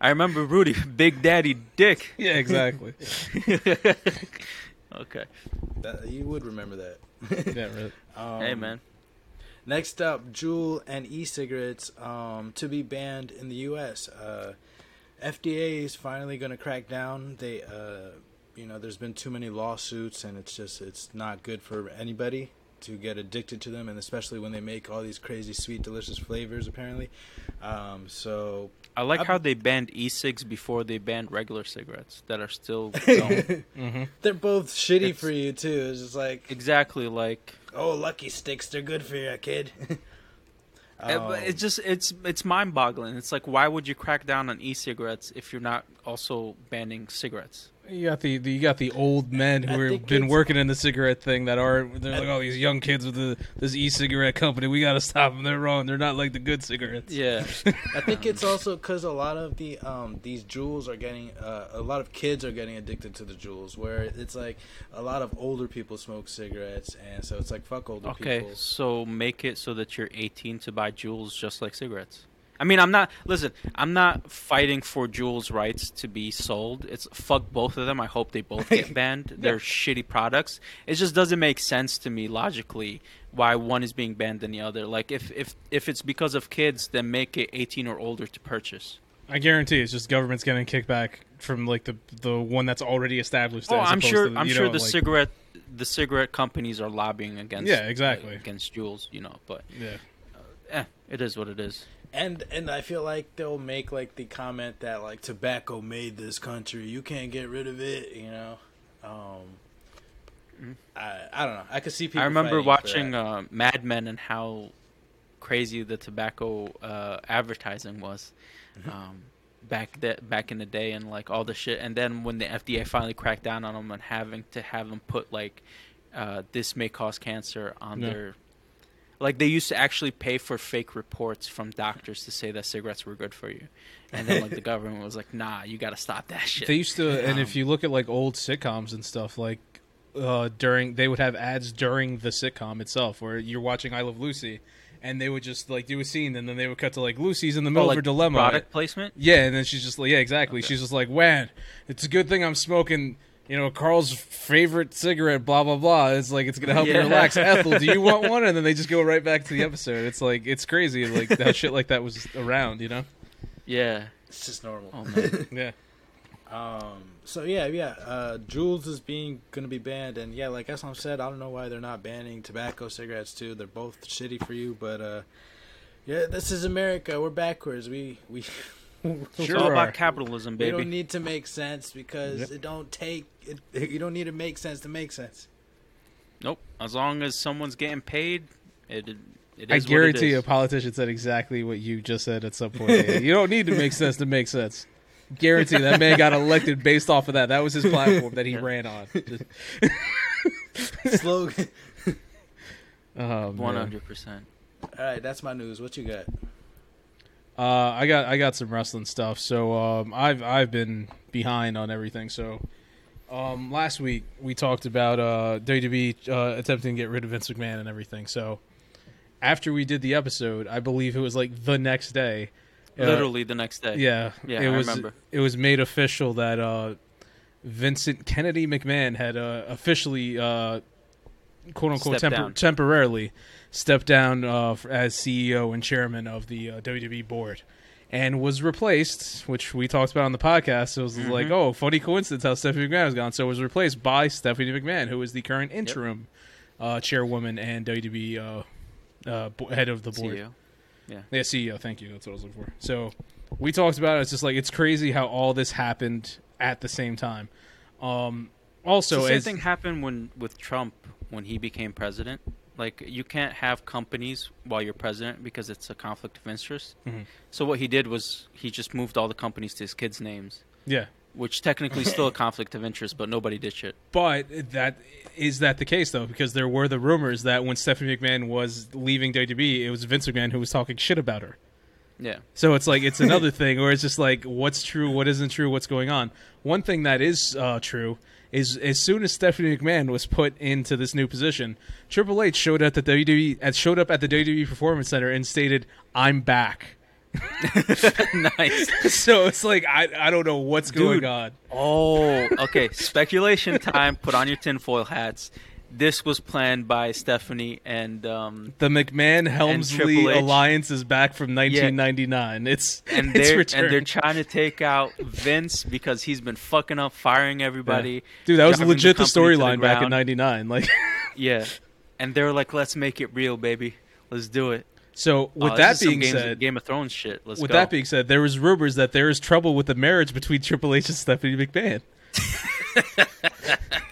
I remember Rudy, Big Daddy Dick. yeah, exactly. Okay. That, you would remember that. Yeah, really. Um, hey, man. Next up, Juul and e-cigarettes um, to be banned in the U.S. Uh, FDA is finally going to crack down. They, uh, you know, there's been too many lawsuits, and it's just it's not good for anybody to get addicted to them, and especially when they make all these crazy, sweet, delicious flavors. Apparently, um, so I like I've- how they banned e-cigs before they banned regular cigarettes that are still going. hmm they're both shitty It's- for you too. It's just like, exactly like oh, Lucky Sticks, they're good for you, kid. Uh, but Um, it's just it's it's mind-boggling. It's like why would you crack down on e-cigarettes if you're not also banning cigarettes? You got the, the you got the old men who have been it's- working in the cigarette thing that are they're like oh these young kids with the this e-cigarette company we got to stop them they're wrong they're not like the good cigarettes Yeah, I think it's also because a lot of the um, these Juuls are getting uh, a lot of kids are getting addicted to the Juuls. Where it's like a lot of older people smoke cigarettes, and so it's like fuck older okay. people. So make it so that you're 18 to buy Juuls just like cigarettes. I mean, I'm not. Listen, I'm not fighting for Juul's rights to be sold. It's fuck both of them. I hope they both get banned. They're shitty products. It just doesn't make sense to me logically why one is being banned than the other. Like if if if it's because of kids, then make it 18 or older to purchase. I guarantee it's just government's getting kickback from like the the one that's already established. Oh, as I'm sure. to, I'm sure know, the like- cigarette the cigarette companies are lobbying against. Yeah, exactly. against Juuls, You know, but Yeah, eh, it is what it is. And and I feel like they'll make like the comment that like tobacco made this country. You can't get rid of it. You know. Um, Mhm. I I don't know. I could see people. I remember watching uh, Mad Men and how crazy the tobacco uh, advertising was Mm-hmm. um, back that back in the day, and like all the shit. And then when the FDA finally cracked down on them and having to have them put like uh, this may cause cancer on Yeah. their like they used to actually pay for fake reports from doctors to say that cigarettes were good for you, and then like the government was like, "Nah, you got to stop that shit." they used to, and Um, if you look at like old sitcoms and stuff, like uh, during they would have ads during the sitcom itself, where you're watching I Love Lucy, and they would just like do a scene, and then they would cut to like Lucy's in the Oh, middle like of her dilemma. product placement. Yeah, and then she's just like, yeah, exactly. She's just like, man, it's a good thing I'm smoking. You know, Carl's favorite cigarette, blah blah blah. It's like it's gonna help you relax. Ethel, do you want one? And then they just go right back to the episode. It's like it's crazy, like how shit like that was around. You know? Yeah. it's just normal. Oh. Yeah. Um. So yeah, yeah. Uh, Juuls is being gonna be banned, and yeah, like Aslam said, I don't know why they're not banning tobacco cigarettes too. They're both shitty for you, but uh, yeah, this is America. We're backwards. We we. It's Sure all about capitalism, baby. We don't need to make sense because Yep. it don't take it. You don't need to make sense to make sense. Nope. As long as someone's getting paid, it it is I what it guarantee you, a politician said exactly what you just said at some point. You don't need to make sense to make sense. Guarantee that man got elected based off of that. That was his platform that he Yeah. ran on. Slogan. oh, One man. hundred percent. All right, that's my news. What you got? Uh, I got I got some wrestling stuff. So um, I've I've been behind on everything. So um, last week we talked about uh, WWE uh, attempting to get rid of Vince McMahon and everything. So after we did the episode, I believe it was like the next day. uh, Literally the next day. yeah, Yeah, it I was. remember. It was made official that uh, Vincent Kennedy McMahon had uh, officially, uh, quote unquote, tempor- temporarily stepped down uh, as CEO and chairman of the uh, WWE board, and was replaced, which we talked about on the podcast. It was like, Mhm. oh, funny coincidence how Stephanie McMahon was gone. So it was replaced by Stephanie McMahon, who is the current interim uh, chairwoman and WWE uh, uh, bo- head of the board. CEO. Yeah, CEO. Thank you. That's what I was looking for. So we talked about it. It's just like it's crazy how all this happened at the same time. Um, also, So same as thing happened when with Trump when he became president. Like you can't have companies while you're president because it's a conflict of interest. Mhm. So what he did was he just moved all the companies to his kids' names, yeah, which technically is still a conflict of interest, but nobody did shit. but that is that the case though? Because there were the rumors that when Stephanie McMahon was leaving WWE, it was Vince McMahon who was talking shit about her. Yeah. So it's like it's another thing where it's just like what's true, what isn't true, what's going on. One thing that is uh, true is as soon as Stephanie McMahon was put into this new position, Triple H showed up at the WWE at showed up at the WWE Performance Center and stated, "I'm back." nice. so it's like I I don't know what's going on. Oh, okay. Speculation time. Put on your tinfoil hats. This was planned by Stephanie and um, The McMahon Helmsley alliance is back from 1999. It's and it's they're returned. and they're trying to take out Vince because he's been fucking up, firing everybody. Dude, that was legit the, the storyline back in '99. Like, Yeah, and they're like, "Let's make it real, baby. Let's do it." so with Oh, that this is some being Games- said, Game of Thrones shit. Let's with go. that being said, there was rumors that there is trouble with the marriage between Triple H and Stephanie McMahon.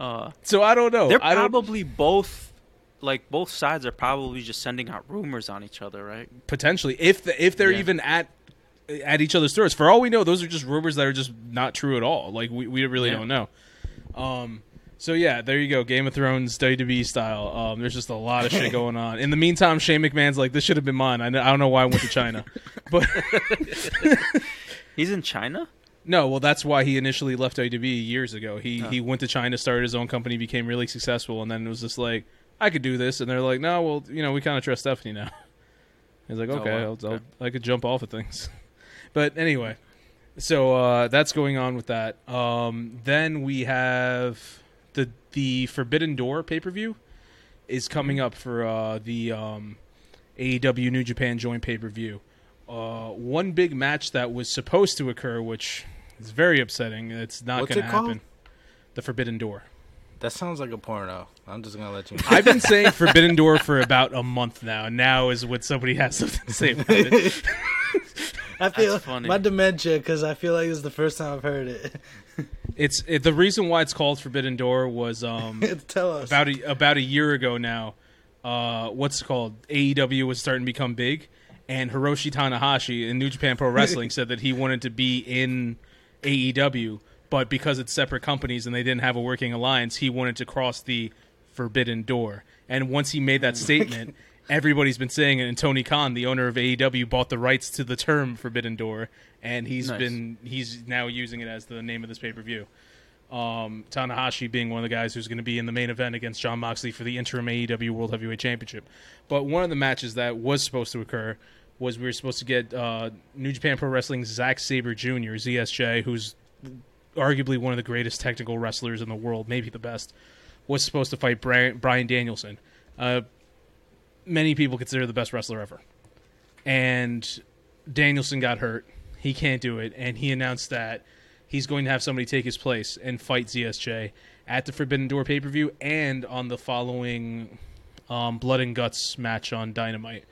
uh, So I don't know. they're I don't probably both, like both sides are probably just sending out rumors on each other, right? potentially if the, if they're Yeah. even at at each other's stores. For all we know, those are just rumors that are just not true at all. Like we, we really Yeah. don't know. Um. So yeah, there you go. Game of Thrones WWE style. Um. There's just a lot of shit going on. In the meantime, Shane McMahon's like, this should have been mine. I, I don't know why I went to China, but He's in China. No. Well, that's why he initially left WWE years ago. He Oh. he went to China, started his own company, became really successful, and then it was just like, I could do this, and they're like, no, well, you know, we kind of trust Stephanie now. He's like, Oh, okay, wow. I'll, I'll, I could jump off of things. But anyway, so uh, that's going on with that. Um, then we have the the Forbidden Door pay per view is coming up for uh, the um, AEW New Japan joint pay per view. Uh, one big match that was supposed to occur, which is very upsetting. It's not What's going to it called? happen. The Forbidden Door. That sounds like a porno. I'm just gonna let you know. I've been saying Forbidden Door for about a month now. Now is when somebody has something to say about it. I feel That's funny. my dementia because I feel like this is the first time I've heard it. It's it, the reason why it's called Forbidden Door was um, Tell us. about a, about a year ago now. Uh, what's it called? AEW was starting to become big, and Hiroshi Tanahashi in New Japan Pro Wrestling said that he wanted to be in AEW, but because it's separate companies and they didn't have a working alliance, he wanted to cross the Forbidden Door. And once he made that statement, everybody's been saying it. And Tony Khan, the owner of AEW, bought the rights to the term Forbidden Door, and he's Nice. been he's now using it as the name of this pay per view um, Tanahashi being one of the guys who's going to be in the main event against Jon Moxley for the interim AEW World Heavyweight Championship. But one of the matches that was supposed to occur was we were supposed to get uh, New Japan Pro Wrestling's Zack Sabre Jr., ZSJ, who's arguably one of the greatest technical wrestlers in the world, maybe the best, was supposed to fight Bryan, Bryan Danielson. Uh, many people consider the best wrestler ever. And Danielson got hurt. He can't do it. And he announced that he's going to have somebody take his place and fight ZSJ at the Forbidden Door pay per view and on the following um, Blood and Guts match on Dynamite.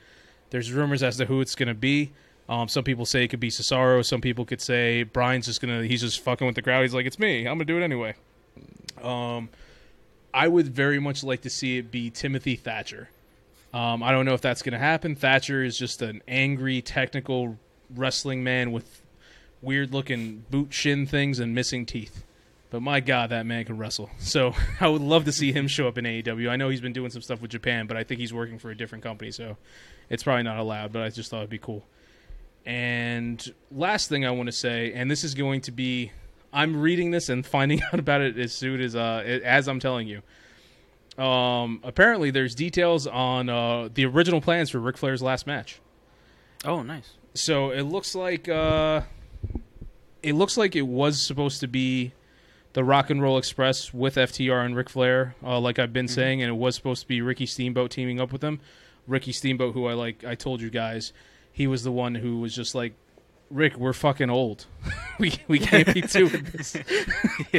There's rumors as to who it's going to be. Um, some people say it could be Cesaro. Some people could say Bryan's just gonna. He's just fucking with the crowd. He's like, it's me. I'm gonna do it anyway. Um, I would very much like to see it be Timothy Thatcher. Um, I don't know if that's going to happen. Thatcher is just an angry, technical wrestling man with weird looking boot shin things and missing teeth. But my God, that man can wrestle. So I would love to see him show up in AEW. I know he's been doing some stuff with Japan, but I think he's working for a different company, so it's probably not allowed. But I just thought it'd be cool. And last thing I want to say, and this is going to be, I'm reading this and finding out about it as soon as uh, as I'm telling you. Um, apparently, there's details on uh, the original plans for Ric Flair's last match. Oh, nice. So it looks like uh, it looks like it was supposed to be the Rock and Roll Express with FTR and Ric Flair, uh, like I've been saying, and it was supposed to be Ricky Steamboat teaming up with them. Ricky Steamboat, who I like, I told you guys, he was the one who was just like, Ric, we're fucking old. we we can't be doing this.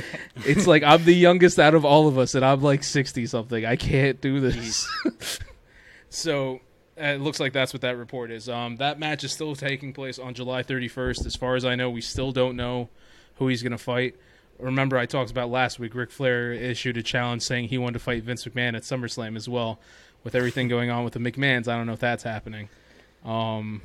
it's like I'm the youngest out of all of us, and I'm like sixty something. I can't do this. so uh, it looks like that's what that report is. Um, that match is still taking place on July 31st. As far as I know, we still don't know who he's going to fight. Remember, I talked about last week. Ric Flair issued a challenge saying he wanted to fight Vince McMahon at SummerSlam as well. With everything going on with the McMahons, I don't know if that's happening. Um,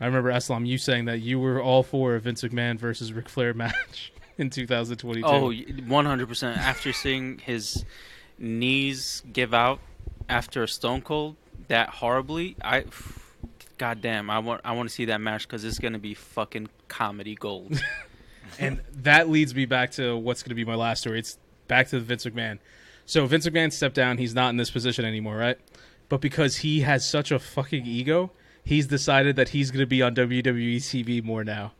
I remember Aslam, you saying that you were all for a Vince McMahon versus Ric Flair match in 2022. Oh, 100%. After seeing his knees give out after a Stone Cold that horribly, I goddamn, I want I want to see that match cuz it's to be fucking comedy gold. and that leads me back to what's going to be my last story. It's back to Vince McMahon. So Vince McMahon stepped down. He's not in this position anymore, right? But because he has such a fucking ego, he's decided that he's going to be on WWE TV more now.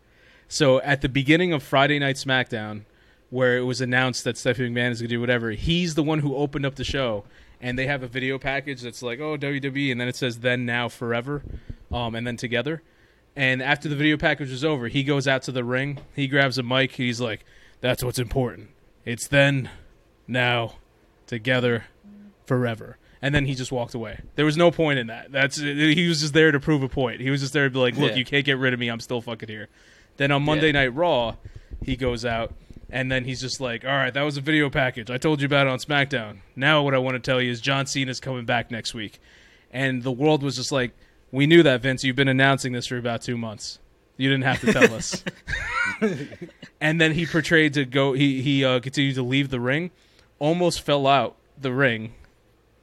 So at the beginning of Friday Night SmackDown, where it was announced that Stephanie McMahon is going to do whatever, he's the one who opened up the show, and they have a video package that's like, "Oh WWE," and then it says "Then Now Forever," um, and then together. And after the video package was over, he goes out to the ring. He grabs a mic. He's like, "That's what's important. It's then, now, together, forever." And then he just walked away. There was no point in that. That's he was just there to prove a point. He was just there to be like, "Look, Yeah. you can't get rid of me. I'm still fucking here." Then on Monday Yeah. Night Raw, he goes out and then he's just like, "All right, that was a video package. I told you about it on SmackDown. Now what I want to tell you is John Cena's coming back next week." And the world was just like, "We knew that, Vince. You've been announcing this for about 2 months. You didn't have to tell us." and then he portrayed to go he he uh, continued to leave the ring, almost fell out the ring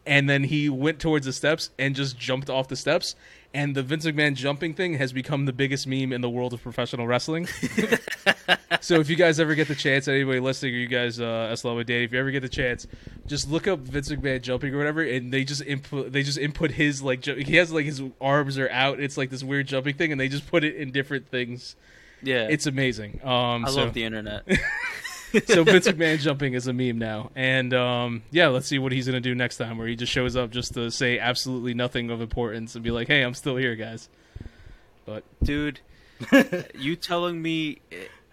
and then he went towards the steps and just jumped off the steps. And the Vince McMahon jumping thing has become the biggest meme in the world of professional wrestling. so if you guys ever get the chance, anybody listening, or you guys, uh, with Danny, if you ever get the chance, just look up Vince McMahon jumping or whatever, and they just input, they just input his like, ju- he has like his arms are out. It's like this weird jumping thing, and they just put it in different things. Yeah, It's amazing. Um, I so, love the internet. so Vince McMahon jumping is a meme now, and um, yeah, let's see what he's gonna do next time, where he just shows up just to say absolutely nothing of importance and be like, "Hey, I'm still here, guys." But dude, you telling me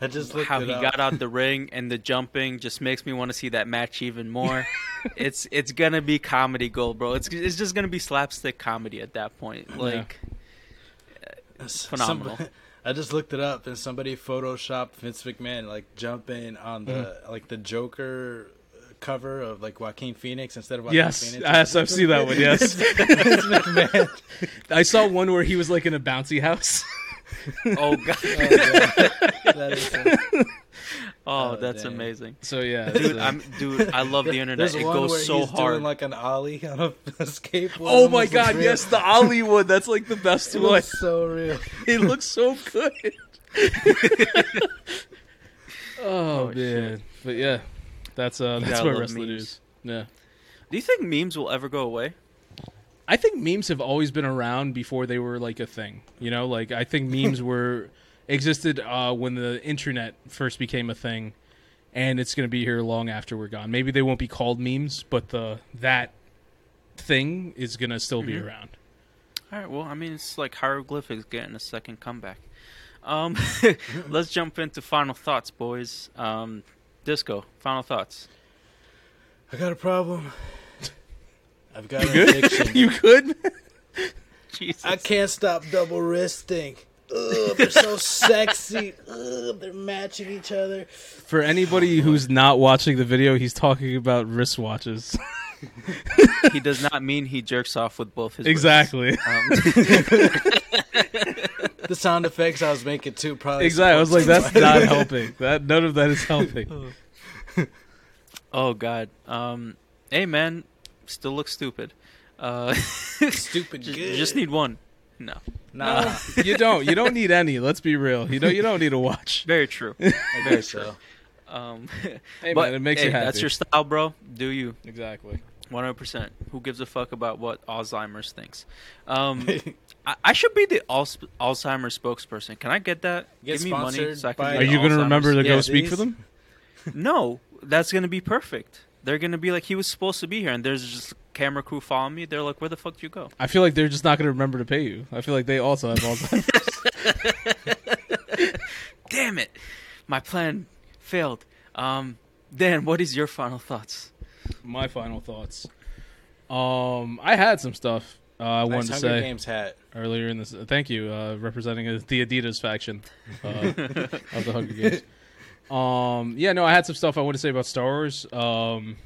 I just how he up. got out the ring and the jumping just makes me want to see that match even more. it's it's gonna be comedy gold, bro. It's it's just gonna be slapstick comedy at that point. Like S- phenomenal. some- I just looked it up, and somebody photoshopped Vince McMahon like jumping on the Mm-hmm. like the Joker cover of like Joaquin Phoenix instead of Joaquin Yes, Phoenix. yes, I've seen that one. Yes, Vince McMahon. I saw one where he was like in a bouncy house. oh god, Oh, yeah. That is so- oh Oh, that's dang. amazing. So yeah, Dude, so- I'm dude. I love the internet. There's It one where goes so he's hard. doing like an ollie on a, a skateboard. oh my god, real. yes, the Hollywood. That's like the best It one. looks so real. It looks so good. oh, Oh, man, shit. but yeah, that's uh, that's gotta what love wrestling memes. is. Yeah. Do you think memes will ever go away? I think memes have always been around before they were like a thing. You know, like I think memes were existed uh, when the internet first became a thing, and it's going to be here long after we're gone. Maybe they won't be called memes, but the that thing is going to still be Mhm. around. All right. Well, I mean, it's like hieroglyphics getting a second comeback. Um, let's jump into final thoughts, boys. Um, Disco, final thoughts. I got a problem. I've got an Good? addiction. you could. Jesus. I can't stop double wristing. Ugh, they're so sexy. Ugh, they're matching each other. For anybody who's not watching the video, he's talking about wristwatches. he does not mean he jerks off with both his exactly. Um, The sound effects I was making too probably. Exactly. I was like, that's not helping. That none of that is helping. oh God. Um, hey man, still looks stupid. Uh, Stupid just, just need one. No, nah. you don't. You don't need any. Let's be real. You don't. You don't need to watch. very true. Very true. Um, Hey but man, it makes hey, you happy. that's your style, bro. Do you? exactly. One hundred percent. Who gives a fuck about what Alzheimer's thinks? Um, I, I should be the Al- Alzheimer's spokesperson. Can I get that? Get Give me money so I can Are you going to remember to Yeah, go speak for them? No, that's gonna be perfect. They're gonna be like, he was supposed to be here, and there's just a camera crew following me. They're like, where the fuck did you go? I feel like they're just not going to remember to pay you. I feel like they also have all Alzheimer's. Damn it, my plan failed. Um, Dan, what is your final thoughts? My final thoughts. Um, I had some stuff uh, I wanted Nice to Hunger say Games hat. earlier in this. Thank you, uh, representing uh, the Adidas faction uh, of the Hunger Games. Um, yeah, no, I had some stuff I want to say about Star Wars. Um,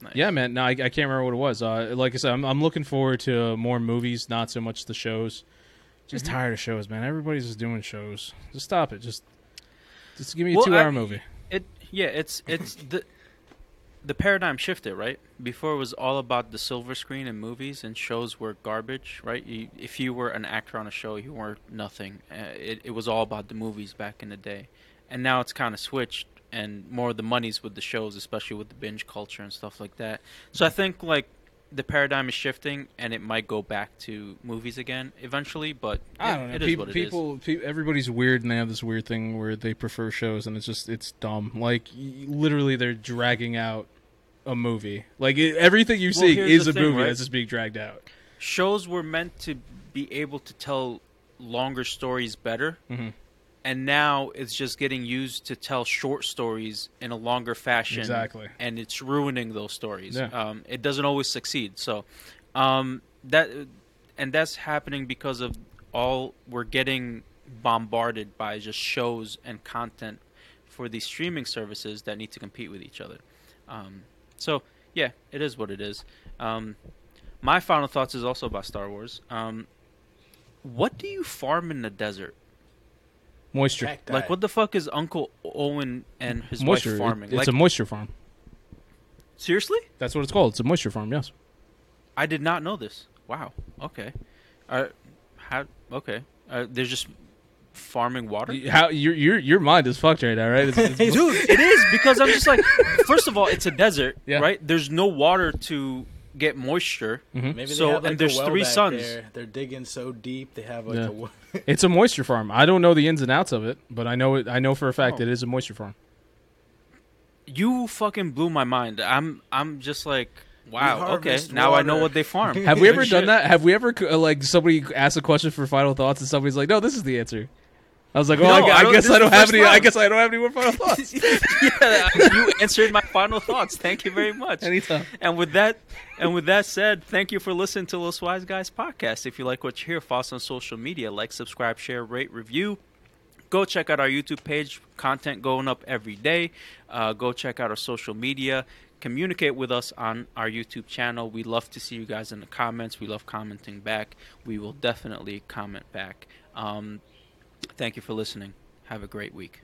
Nice. yeah, man, no, I, I can't remember what it was. Uh, like I said, I'm, I'm looking forward to more movies, not so much the shows. Just Mhm. tired of shows, man. Everybody's just doing shows. Just stop it. Just, just give me a Well, two-hour movie. It yeah, it's it's the the paradigm shifted, right? Before it was all about the silver screen and movies and shows were garbage, right? You, if you were an actor on a show, you weren't nothing. Uh, it it was all about the movies back in the day, and now it's kind of switched, and more of the money's with the shows, especially with the binge culture and stuff like that. So I think like the paradigm is shifting, and it might go back to movies again eventually. But I don't know. it is people, what it is. people, pe- everybody's weird, and they have this weird thing where they prefer shows, and it's just it's dumb. Like literally, they're dragging out a movie. Like it, everything you Well, see is a thing, movie right? that's just being dragged out. shows were meant to be able to tell longer stories better Mhm. And now it's just getting used to tell short stories in a longer fashion Exactly. and it's ruining those stories Yeah. um, it doesn't always succeed so um, that and that's happening because of all we're getting bombarded by just shows and content for these streaming services that need to compete with each other um, so yeah it is what it is um, my final thoughts is also about Star Wars. Um, what do you farm in the desert? Moisture, Cacti. Like, what the fuck is Uncle Owen and his moisture. wife farming? It- it's like, a moisture farm. seriously? That's what it's called. It's a moisture farm. Yes. I did not know this. Wow. Okay. Uh, how? Okay. Uh, they're just farming water. How your your your mind is fucked right now, right? It's, it's, Dude, it is because I'm just like, first of all, it's a desert, Yeah. right? There's no water to get moisture. Maybe So, have, like, and a there's well three back suns. There. They're digging so deep. They have like Yeah. a. wa- it's a moisture farm. I don't know the ins and outs of it, but I know it. I know for a fact Oh. it is a moisture farm. You fucking blew my mind. I'm, I'm just like, wow. Okay, harvest now I know what they farm. Have we ever done that? Have we ever uh, like somebody asked a question for final thoughts and somebody's like, "No, this is the answer." I was like, "Oh, No, I, I I guess I don't have any. I guess I don't have any more final thoughts." yeah, you answered my final thoughts. Thank you very much. Anytime. And with that, and with that said, thank you for listening to Los Wise Guys podcast. If you like what you hear, follow us on social media, like, subscribe, share, rate, review. Go check out our YouTube page. Content going up every day. Uh, go check out our social media. Communicate with us on our YouTube channel. We love to see you guys in the comments. We love commenting back. We will definitely comment back. Um, Thank you for listening. Have a great week.